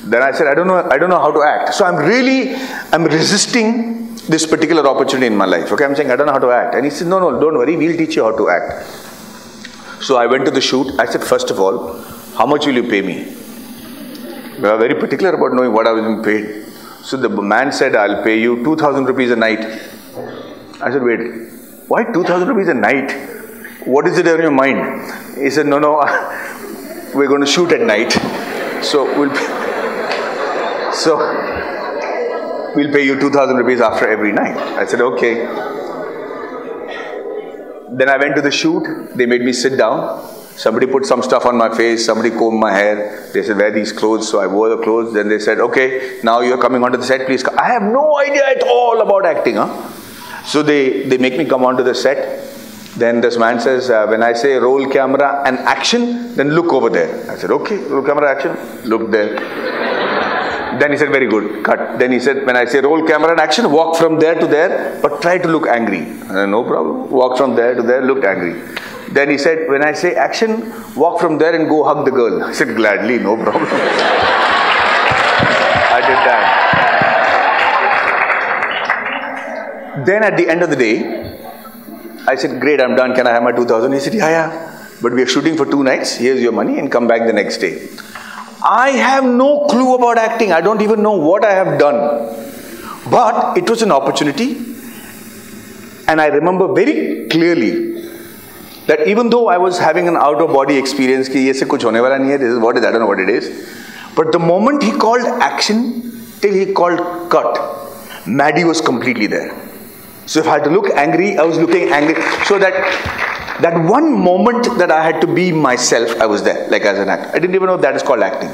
then i said i don't know i don't know how to act so i'm really i'm resisting this particular opportunity in my life okay i'm saying i don't know how to act and he said no no don't worry we'll teach you how to act so i went to the shoot i said first of all how much will you pay me we are very particular about knowing what i was being paid so the man said i'll pay you 2000 rupees a night i said wait why 2000 rupees a night what is it in your mind he said no no [LAUGHS] we're going to shoot at night so we'll [LAUGHS] so we'll pay you 2000 rupees after every night. I said, okay. Then I went to the shoot. They made me sit down. Somebody put some stuff on my face. Somebody combed my hair. They said, wear these clothes. So I wore the clothes. Then they said, okay, now you're coming onto the set. Please come. I have no idea at all about acting. Huh? So they, they make me come onto the set. Then this man says, uh, when I say roll camera and action, then look over there. I said, okay, roll camera action. Look there. Then he said, very good, cut. Then he said, when I say roll camera and action, walk from there to there, but try to look angry. Said, no problem. Walk from there to there, looked angry. Then he said, when I say action, walk from there and go hug the girl. I said, gladly, no problem. [LAUGHS] I did that. Then at the end of the day, I said, great, I'm done. Can I have my 2000? He said, yeah, yeah. But we are shooting for two nights. Here's your money and come back the next day. I have no clue about acting. I don't even know what I have done. But it was an opportunity. And I remember very clearly that even though I was having an out of body experience, ki ye se kuch this is what is, I don't know what it is. But the moment he called action till he called cut, Maddy was completely there. So if I had to look angry, I was looking angry. So that that one moment that I had to be myself, I was there, like as an actor. I didn't even know that is called acting.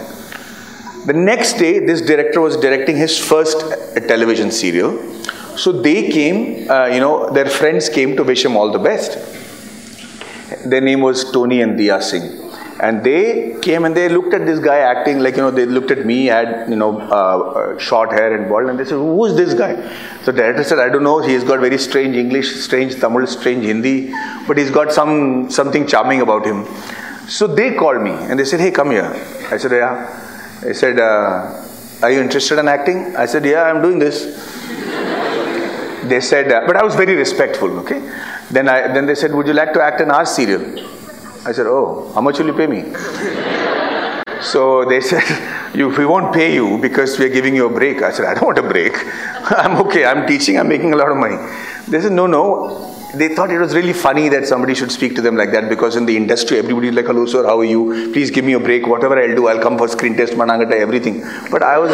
The next day, this director was directing his first uh, television serial. So they came, uh, you know, their friends came to wish him all the best. Their name was Tony and Deeya Singh. And they came and they looked at this guy acting like, you know, they looked at me, had, you know, uh, uh, short hair and bald, and they said, Who is this guy? So the director said, I don't know, he's got very strange English, strange Tamil, strange Hindi, but he's got some something charming about him. So they called me and they said, Hey, come here. I said, Yeah. They said, uh, Are you interested in acting? I said, Yeah, I'm doing this. they said, uh, But I was very respectful, okay? Then, I, then they said, Would you like to act in our serial? I said, Oh, how much will you pay me? so they said, We won't pay you because we are giving you a break. I said, I don't want a break. [LAUGHS] I'm okay. I'm teaching. I'm making a lot of money. They said, No, no. They thought it was really funny that somebody should speak to them like that because in the industry, everybody is like, Hello, sir, how are you? Please give me a break. Whatever I'll do, I'll come for screen test, manangata, everything. But I was,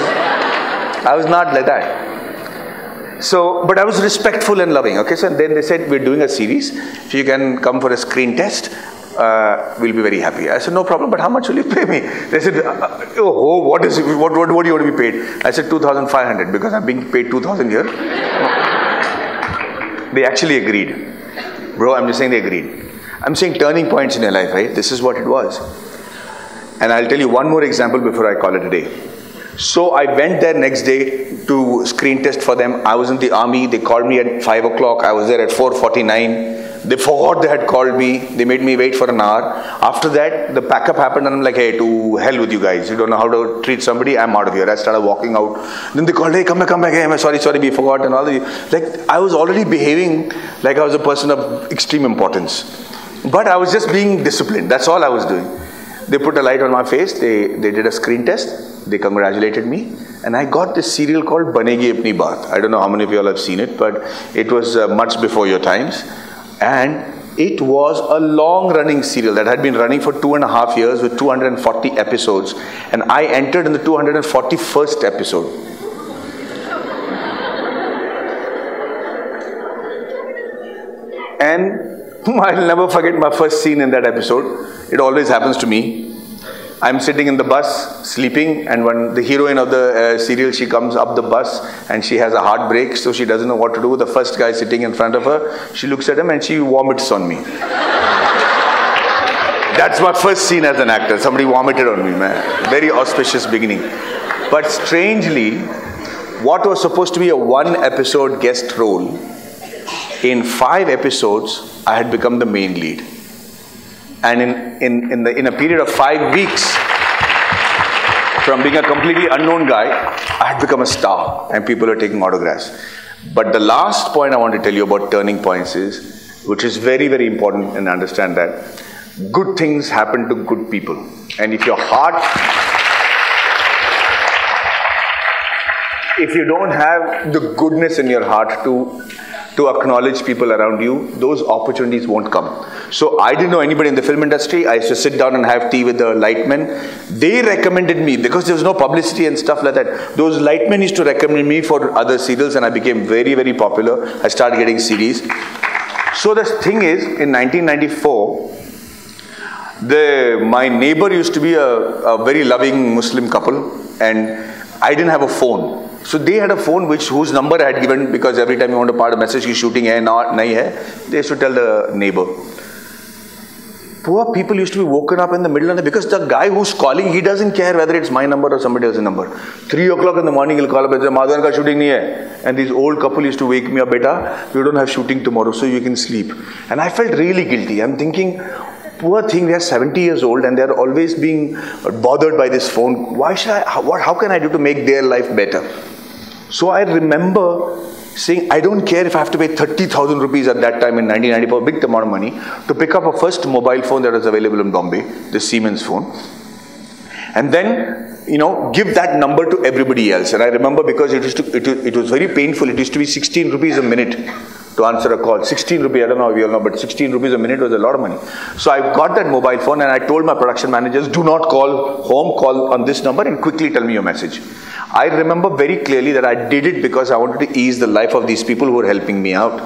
I was not like that. So, but I was respectful and loving. Okay, so then they said, We're doing a series. If you can come for a screen test, uh, we'll be very happy. I said, no problem, but how much will you pay me? They said, uh, oh, what is what, what, what do you want to be paid? I said, 2,500 because I'm being paid 2,000 here. [LAUGHS] they actually agreed. Bro, I'm just saying they agreed. I'm saying turning points in your life, right? This is what it was. And I'll tell you one more example before I call it a day. So I went there next day to screen test for them. I was in the army. They called me at five o'clock. I was there at four forty-nine. They forgot they had called me. They made me wait for an hour. After that, the packup happened, and I'm like, "Hey, to hell with you guys. You don't know how to treat somebody. I'm out of here." I started walking out. Then they called, "Hey, come back, come back. Hey, I'm sorry, sorry, we forgot." And all the like, I was already behaving like I was a person of extreme importance, but I was just being disciplined. That's all I was doing. They put a light on my face. They they did a screen test. They congratulated me, and I got this serial called Banegi Apni Baat. I don't know how many of you all have seen it, but it was uh, much before your times, and it was a long running serial that had been running for two and a half years with 240 episodes, and I entered in the 241st episode. And [LAUGHS] I'll never forget my first scene in that episode. It always happens to me. I'm sitting in the bus sleeping, and when the heroine of the uh, serial she comes up the bus and she has a heartbreak, so she doesn't know what to do. The first guy sitting in front of her, she looks at him and she vomits on me. That's my first scene as an actor. Somebody vomited on me, man. Very auspicious beginning. But strangely, what was supposed to be a one episode guest role, in five episodes, I had become the main lead. And in, in, in, the, in a period of five weeks, from being a completely unknown guy, I had become a star and people were taking autographs. But the last point I want to tell you about turning points is, which is very, very important and understand that good things happen to good people. And if your heart, if you don't have the goodness in your heart to to acknowledge people around you, those opportunities won't come. So I didn't know anybody in the film industry. I used to sit down and have tea with the lightmen. They recommended me because there was no publicity and stuff like that. Those lightmen used to recommend me for other serials, and I became very, very popular. I started getting series. So the thing is, in 1994, the my neighbor used to be a, a very loving Muslim couple, and I didn't have a phone. So they had a phone which whose number I had given because every time you want to part a message, he's shooting hai, not nahi hai. They used to tell the neighbor. Poor people used to be woken up in the middle of the night because the guy who's calling, he doesn't care whether it's my number or somebody else's number. Three o'clock in the morning, he'll call up and say, Madhavan ka shooting nahi hai. And these old couple used to wake me up, beta, we don't have shooting tomorrow, so you can sleep. And I felt really guilty. I'm thinking, poor thing, they are 70 years old and they're always being bothered by this phone. Why should I, how, what, how can I do to make their life better? So I remember saying, I don't care if I have to pay 30,000 rupees at that time in 1994, big amount of money, to pick up a first mobile phone that was available in Bombay, the Siemens phone. And then, you know, give that number to everybody else. And I remember because it, used to, it, it was very painful, it used to be 16 rupees a minute to answer a call. 16 rupees, I don't know if you all know, but 16 rupees a minute was a lot of money. So I got that mobile phone and I told my production managers, do not call home, call on this number and quickly tell me your message. I remember very clearly that I did it because I wanted to ease the life of these people who were helping me out.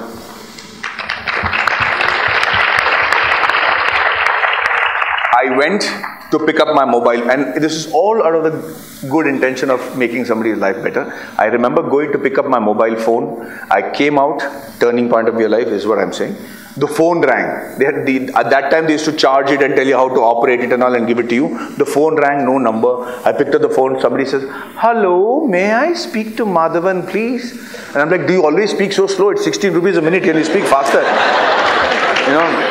I went to pick up my mobile, and this is all out of the good intention of making somebody's life better. I remember going to pick up my mobile phone. I came out, turning point of your life is what I'm saying. The phone rang. They had the, at that time, they used to charge it and tell you how to operate it and all and give it to you. The phone rang, no number. I picked up the phone. Somebody says, Hello, may I speak to Madhavan, please? And I'm like, Do you always speak so slow? It's 16 rupees a minute. Can you speak faster? [LAUGHS] You know?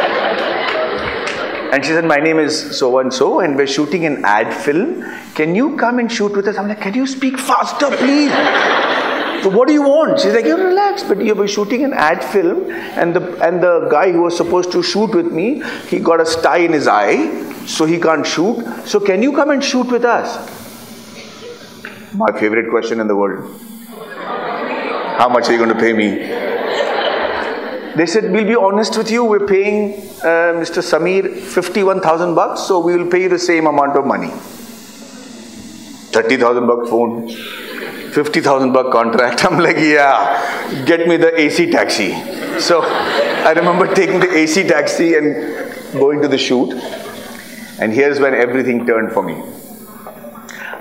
And she said, My name is so and so, and we're shooting an ad film. Can you come and shoot with us? I'm like, Can you speak faster, please? So what do you want? She's like, you relax, but you were shooting an ad film, and the and the guy who was supposed to shoot with me, he got a sty in his eye, so he can't shoot. So can you come and shoot with us? My favorite question in the world. How much are you going to pay me? They said, we'll be honest with you, we're paying uh, Mr. Samir 51,000 bucks, so we will pay you the same amount of money. 30,000 bucks phone, 50,000 buck contract. [LAUGHS] I'm like, yeah, get me the AC taxi. So I remember taking the AC taxi and going to the shoot. And here's when everything turned for me.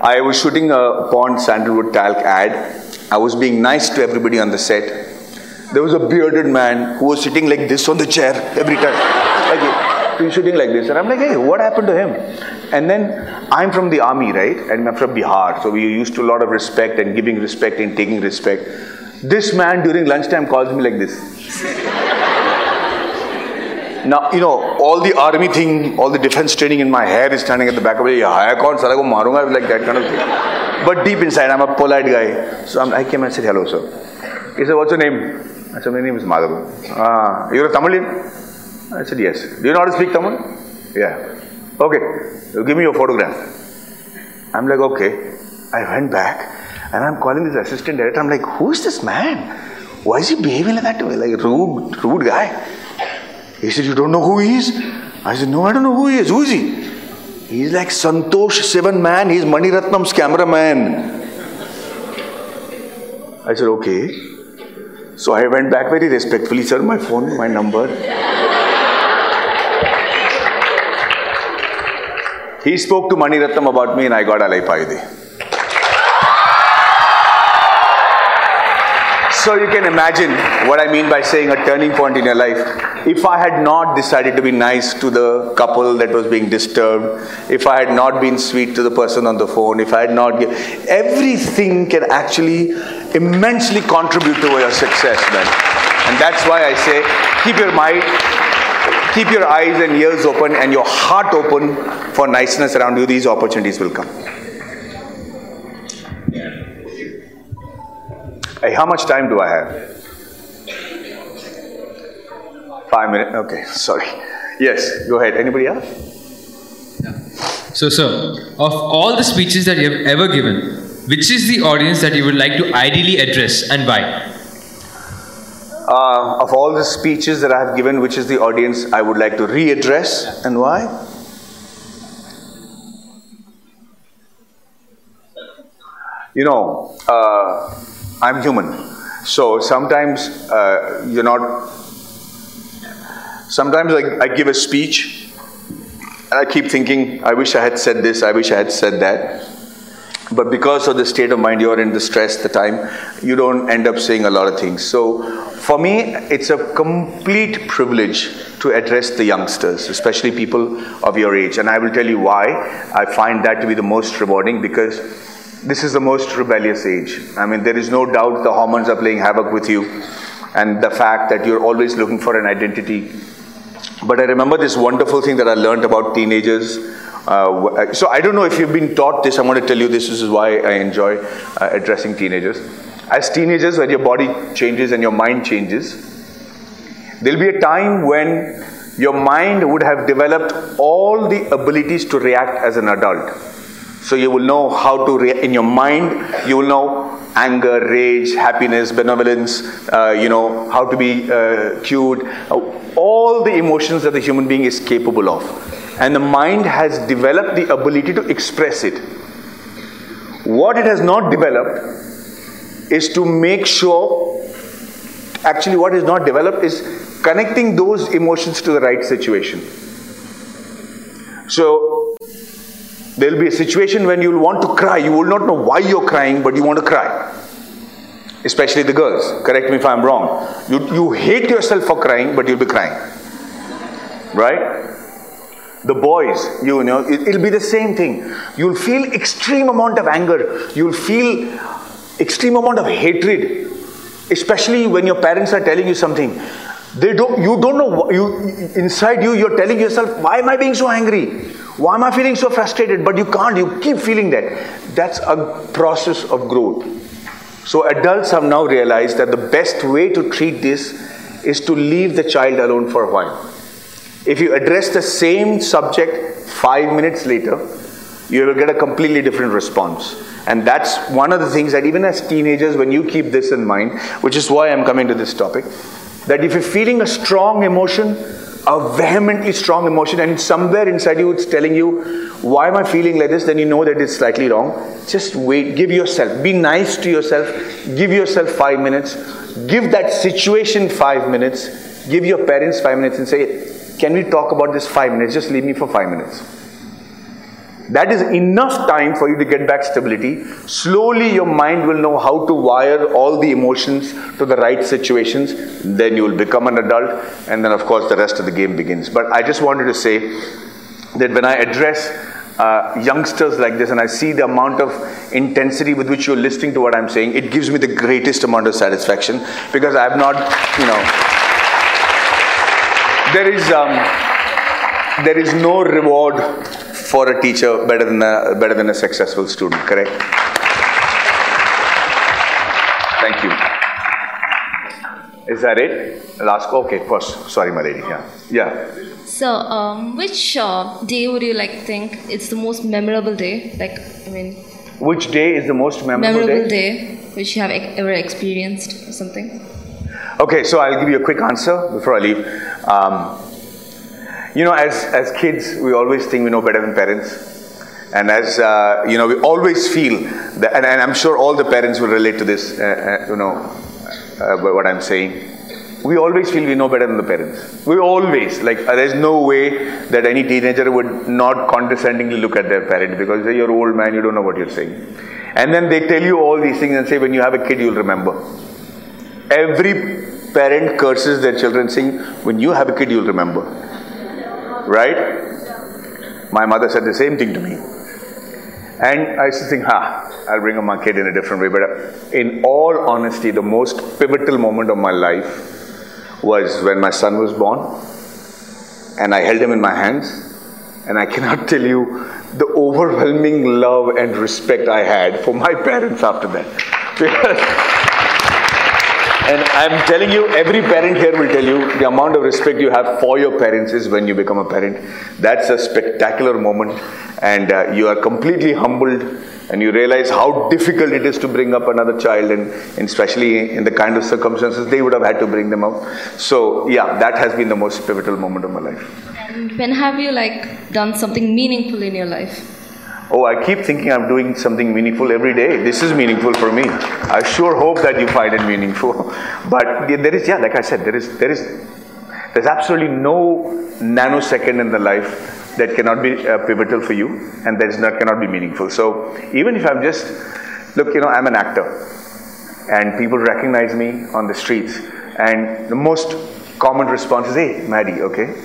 I was shooting a Pond Sandalwood Talc ad. I was being nice to everybody on the set. There was a bearded man who was sitting like this on the chair every time. Like, been shooting like this. And I'm like, hey, what happened to him? And then I'm from the army, right? And I'm from Bihar. So we used to a lot of respect and giving respect and taking respect. This man during lunchtime calls me like this. Now, you know, all the army thing, all the defense training in my hair is standing at the back of it. I can't, sala ko marunga, like that kind of thing. But deep inside, I'm a polite guy. So I'm, I came and said, hello, sir. He said, what's your name? I said, my name is Madhav. Ah, you're a Tamilian? I said, yes. Do you know how to speak Tamil? Yeah. Okay, give me your photograph. I'm like, okay. I went back and I'm calling this assistant director. I'm like, who is this man? Why is he behaving like that to me? Like rude, rude guy. He said, You don't know who he is? I said, No, I don't know who he is. Who is he? He's like Santosh Sivan Man. He's Mani Ratnam's cameraman. I said, Okay. So I went back very respectfully, sir, my phone, my number. he spoke to Mani Ratnam about me and I got Alaipayuthey. So you can imagine what I mean by saying a turning point in your life. If I had not decided to be nice to the couple that was being disturbed, if I had not been sweet to the person on the phone, if I had not give, everything can actually immensely contribute to your success, man. And that's why I say keep your mind, keep your eyes and ears open and your heart open for niceness around you. These opportunities will come. Hey, how much time do I have? Five minutes. Okay, [LAUGHS] sorry. Yes, go ahead. Anybody else? Yeah. So, sir, of all the speeches that you have ever given, which is the audience that you would like to ideally address and why? Uh, of all the speeches that I have given, which is the audience I would like to readdress and why? You know, uh, I'm human. So sometimes uh, you're not. Sometimes I, I give a speech and I keep thinking, I wish I had said this, I wish I had said that. But because of the state of mind you're in, the stress, the time, you don't end up saying a lot of things. So for me, it's a complete privilege to address the youngsters, especially people of your age. And I will tell you why I find that to be the most rewarding because this is the most rebellious age. I mean, there is no doubt the hormones are playing havoc with you, and the fact that you're always looking for an identity. But I remember this wonderful thing that I learned about teenagers. Uh, so I don't know if you've been taught this. I'm going to tell you this. This is why I enjoy uh, addressing teenagers. As teenagers, when your body changes and your mind changes, there'll be a time when your mind would have developed all the abilities to react as an adult. So you will know how to, re- in your mind, you will know anger, rage, happiness, benevolence, uh, you know, how to be uh, uh, all the emotions that the human being is capable of. And the mind has developed the ability to express it. What it has not developed is to make sure, actually, what is not developed is connecting those emotions to the right situation. So, there will be a situation when you will want to cry. You will not know why you're crying, but you want to cry. Especially the girls. Correct me if I'm wrong. You, you hate yourself for crying, but you'll be crying. Right? The boys, you know, it, will be the same thing. You'll feel extreme amount of anger. You'll feel extreme amount of hatred. Especially when your parents are telling you something. They don't, you don't know, you, inside you, you're telling yourself, why am I being so angry? Why am I feeling so frustrated? But you can't, you keep feeling that. That's a process of growth. So adults have now realized that the best way to treat this is to leave the child alone for a while. If you address the same subject five minutes later, you will get a completely different response. And that's one of the things that even as teenagers, when you keep this in mind, which is why I'm coming to this topic, that if you're feeling a strong emotion, a vehemently strong emotion, and somewhere inside you it's telling you, why am I feeling like this? Then you know that it's slightly wrong. Just wait, give yourself, be nice to yourself, give yourself five minutes, give that situation five minutes, give your parents five minutes and say, Can we talk about this five minutes? Just leave me for five minutes. That is enough time for you to get back stability. Slowly, your mind will know how to wire all the emotions to the right situations. Then you will become an adult, and then, of course, the rest of the game begins. But I just wanted to say that when I address uh, youngsters like this and I see the amount of intensity with which you're listening to what I'm saying, it gives me the greatest amount of satisfaction because I have not, you know, there is um, there is no reward for a teacher better than a better than a successful student. Correct? Thank you. Is that it? Last. Okay, first. Sorry, my lady. Yeah. Yeah. So, um, which uh, day would you like think it's the most memorable day? Like, I mean, Which day is the most memorable, memorable day? day which you have e- ever experienced or something? Okay, so I'll give you a quick answer before I leave. Um, you know, as, as kids, we always think we know better than parents. And as, uh, you know, we always feel that, and, and I'm sure all the parents will relate to this, uh, uh, you know, uh, what I'm saying. We always feel we know better than the parents. We always, like, uh, there's no way that any teenager would not condescendingly look at their parent because they're your old man, you don't know what you're saying. And then they tell you all these things and say, when you have a kid, you'll remember. Every parent curses their children, saying, When you have a kid, you'll remember. Right? My mother said the same thing to me. And I used to think, ha, I'll bring up my kid in a different way. But uh, in all honesty, the most pivotal moment of my life was when my son was born. And I held him in my hands. And I cannot tell you the overwhelming love and respect I had for my [LAUGHS] parents after that. And I'm telling you, every parent here will tell you the amount of respect you have for your parents is when you become a parent. That's a spectacular moment, and uh, you are completely humbled, and you realize how difficult it is to bring up another child, and, and especially in the kind of circumstances they would have had to bring them up. So, yeah, that has been the most pivotal moment of my life. And when have you like done something meaningful in your life? Oh, I keep thinking I'm doing something meaningful every day. This is meaningful for me. I sure hope that you find it meaningful. [LAUGHS] But there is, yeah, like I said, there is, there is, there's absolutely no nanosecond in the life that cannot be uh, pivotal for you, and that is not cannot be meaningful. So even if I'm just, look, you know, I'm an actor, and people recognize me on the streets, and the most common response is, "Hey, Maddy, okay."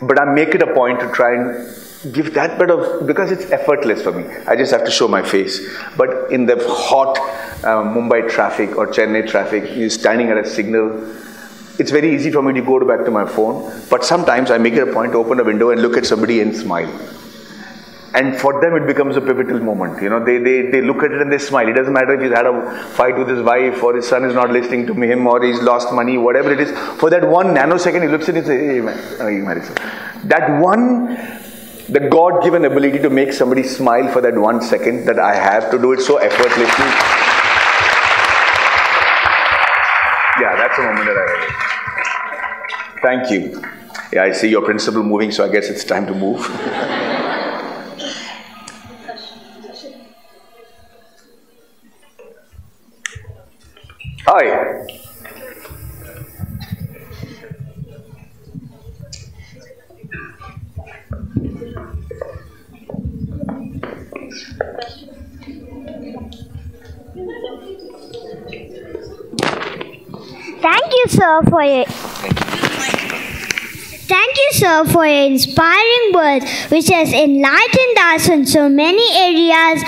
But I make it a point to try and give that bit of because it's effortless for me. I just have to show my face. But in the hot uh, Mumbai traffic or Chennai traffic, you're standing at a signal. It's very easy for me to go back to my phone. But sometimes I make it a point to open a window and look at somebody and smile. And for them, it becomes a pivotal moment. You know, they, they, they look at it and they smile. It doesn't matter if he's had a fight with his wife or his son is not listening to him or he's lost money, whatever it is. For that one nanosecond, he looks at it and says, hey, man, you. That one the God given ability to make somebody smile for that one second that I have to do it so effortlessly. Yeah, that's a moment that I have. Thank you. Yeah, I see your principal moving, so I guess it's time to move. [LAUGHS] for your. Thank you, sir, for your inspiring words, which has enlightened us in so many areas,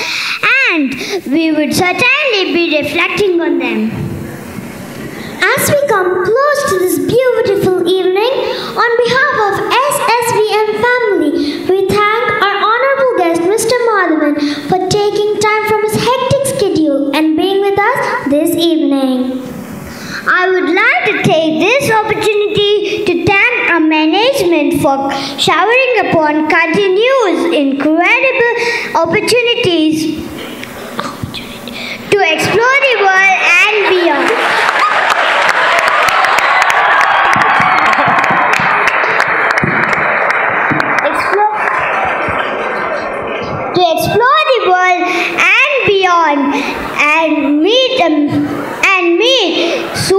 and we would certainly be reflecting on them. As we come close to this beautiful evening, on behalf of SSVM family, we thank our honorable guest, Mr. Madhavan, for taking time from his hectic schedule and being with us this evening. I would like to take this opportunity to thank our management for showering upon continuous incredible opportunities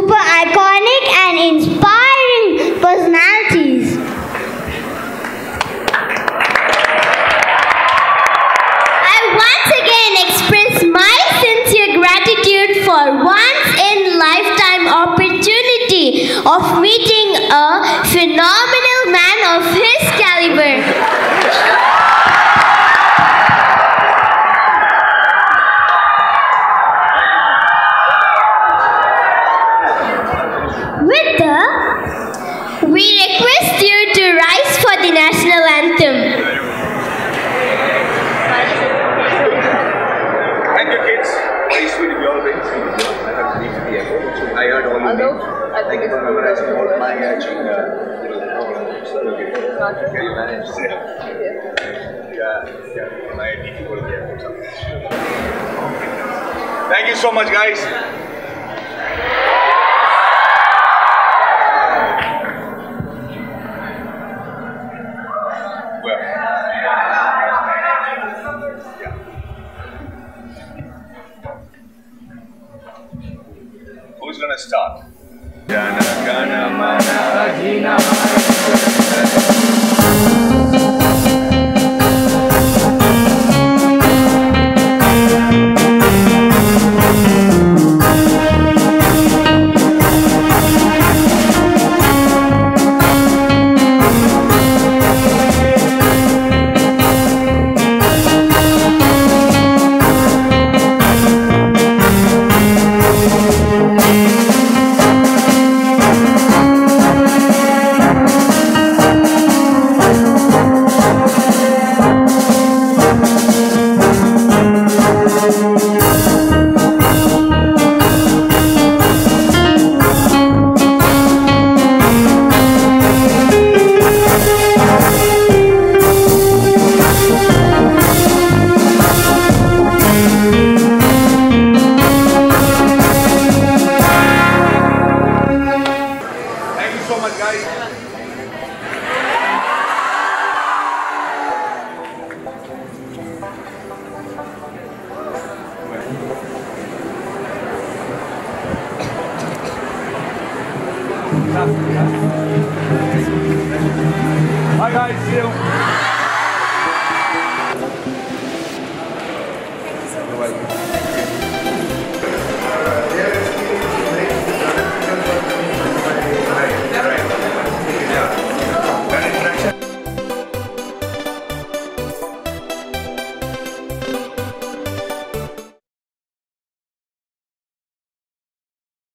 super iconic and inspiring personalities. I once again express my sincere gratitude for once in lifetime opportunity of meeting a phenomenal man of his caliber. voice. I have to leave the airport. I heard all your names. Thank you for memorizing all my. Uh, you know, so okay. Can you manage? Yeah. Yeah. yeah. My DP will get something. Thank you so much, guys.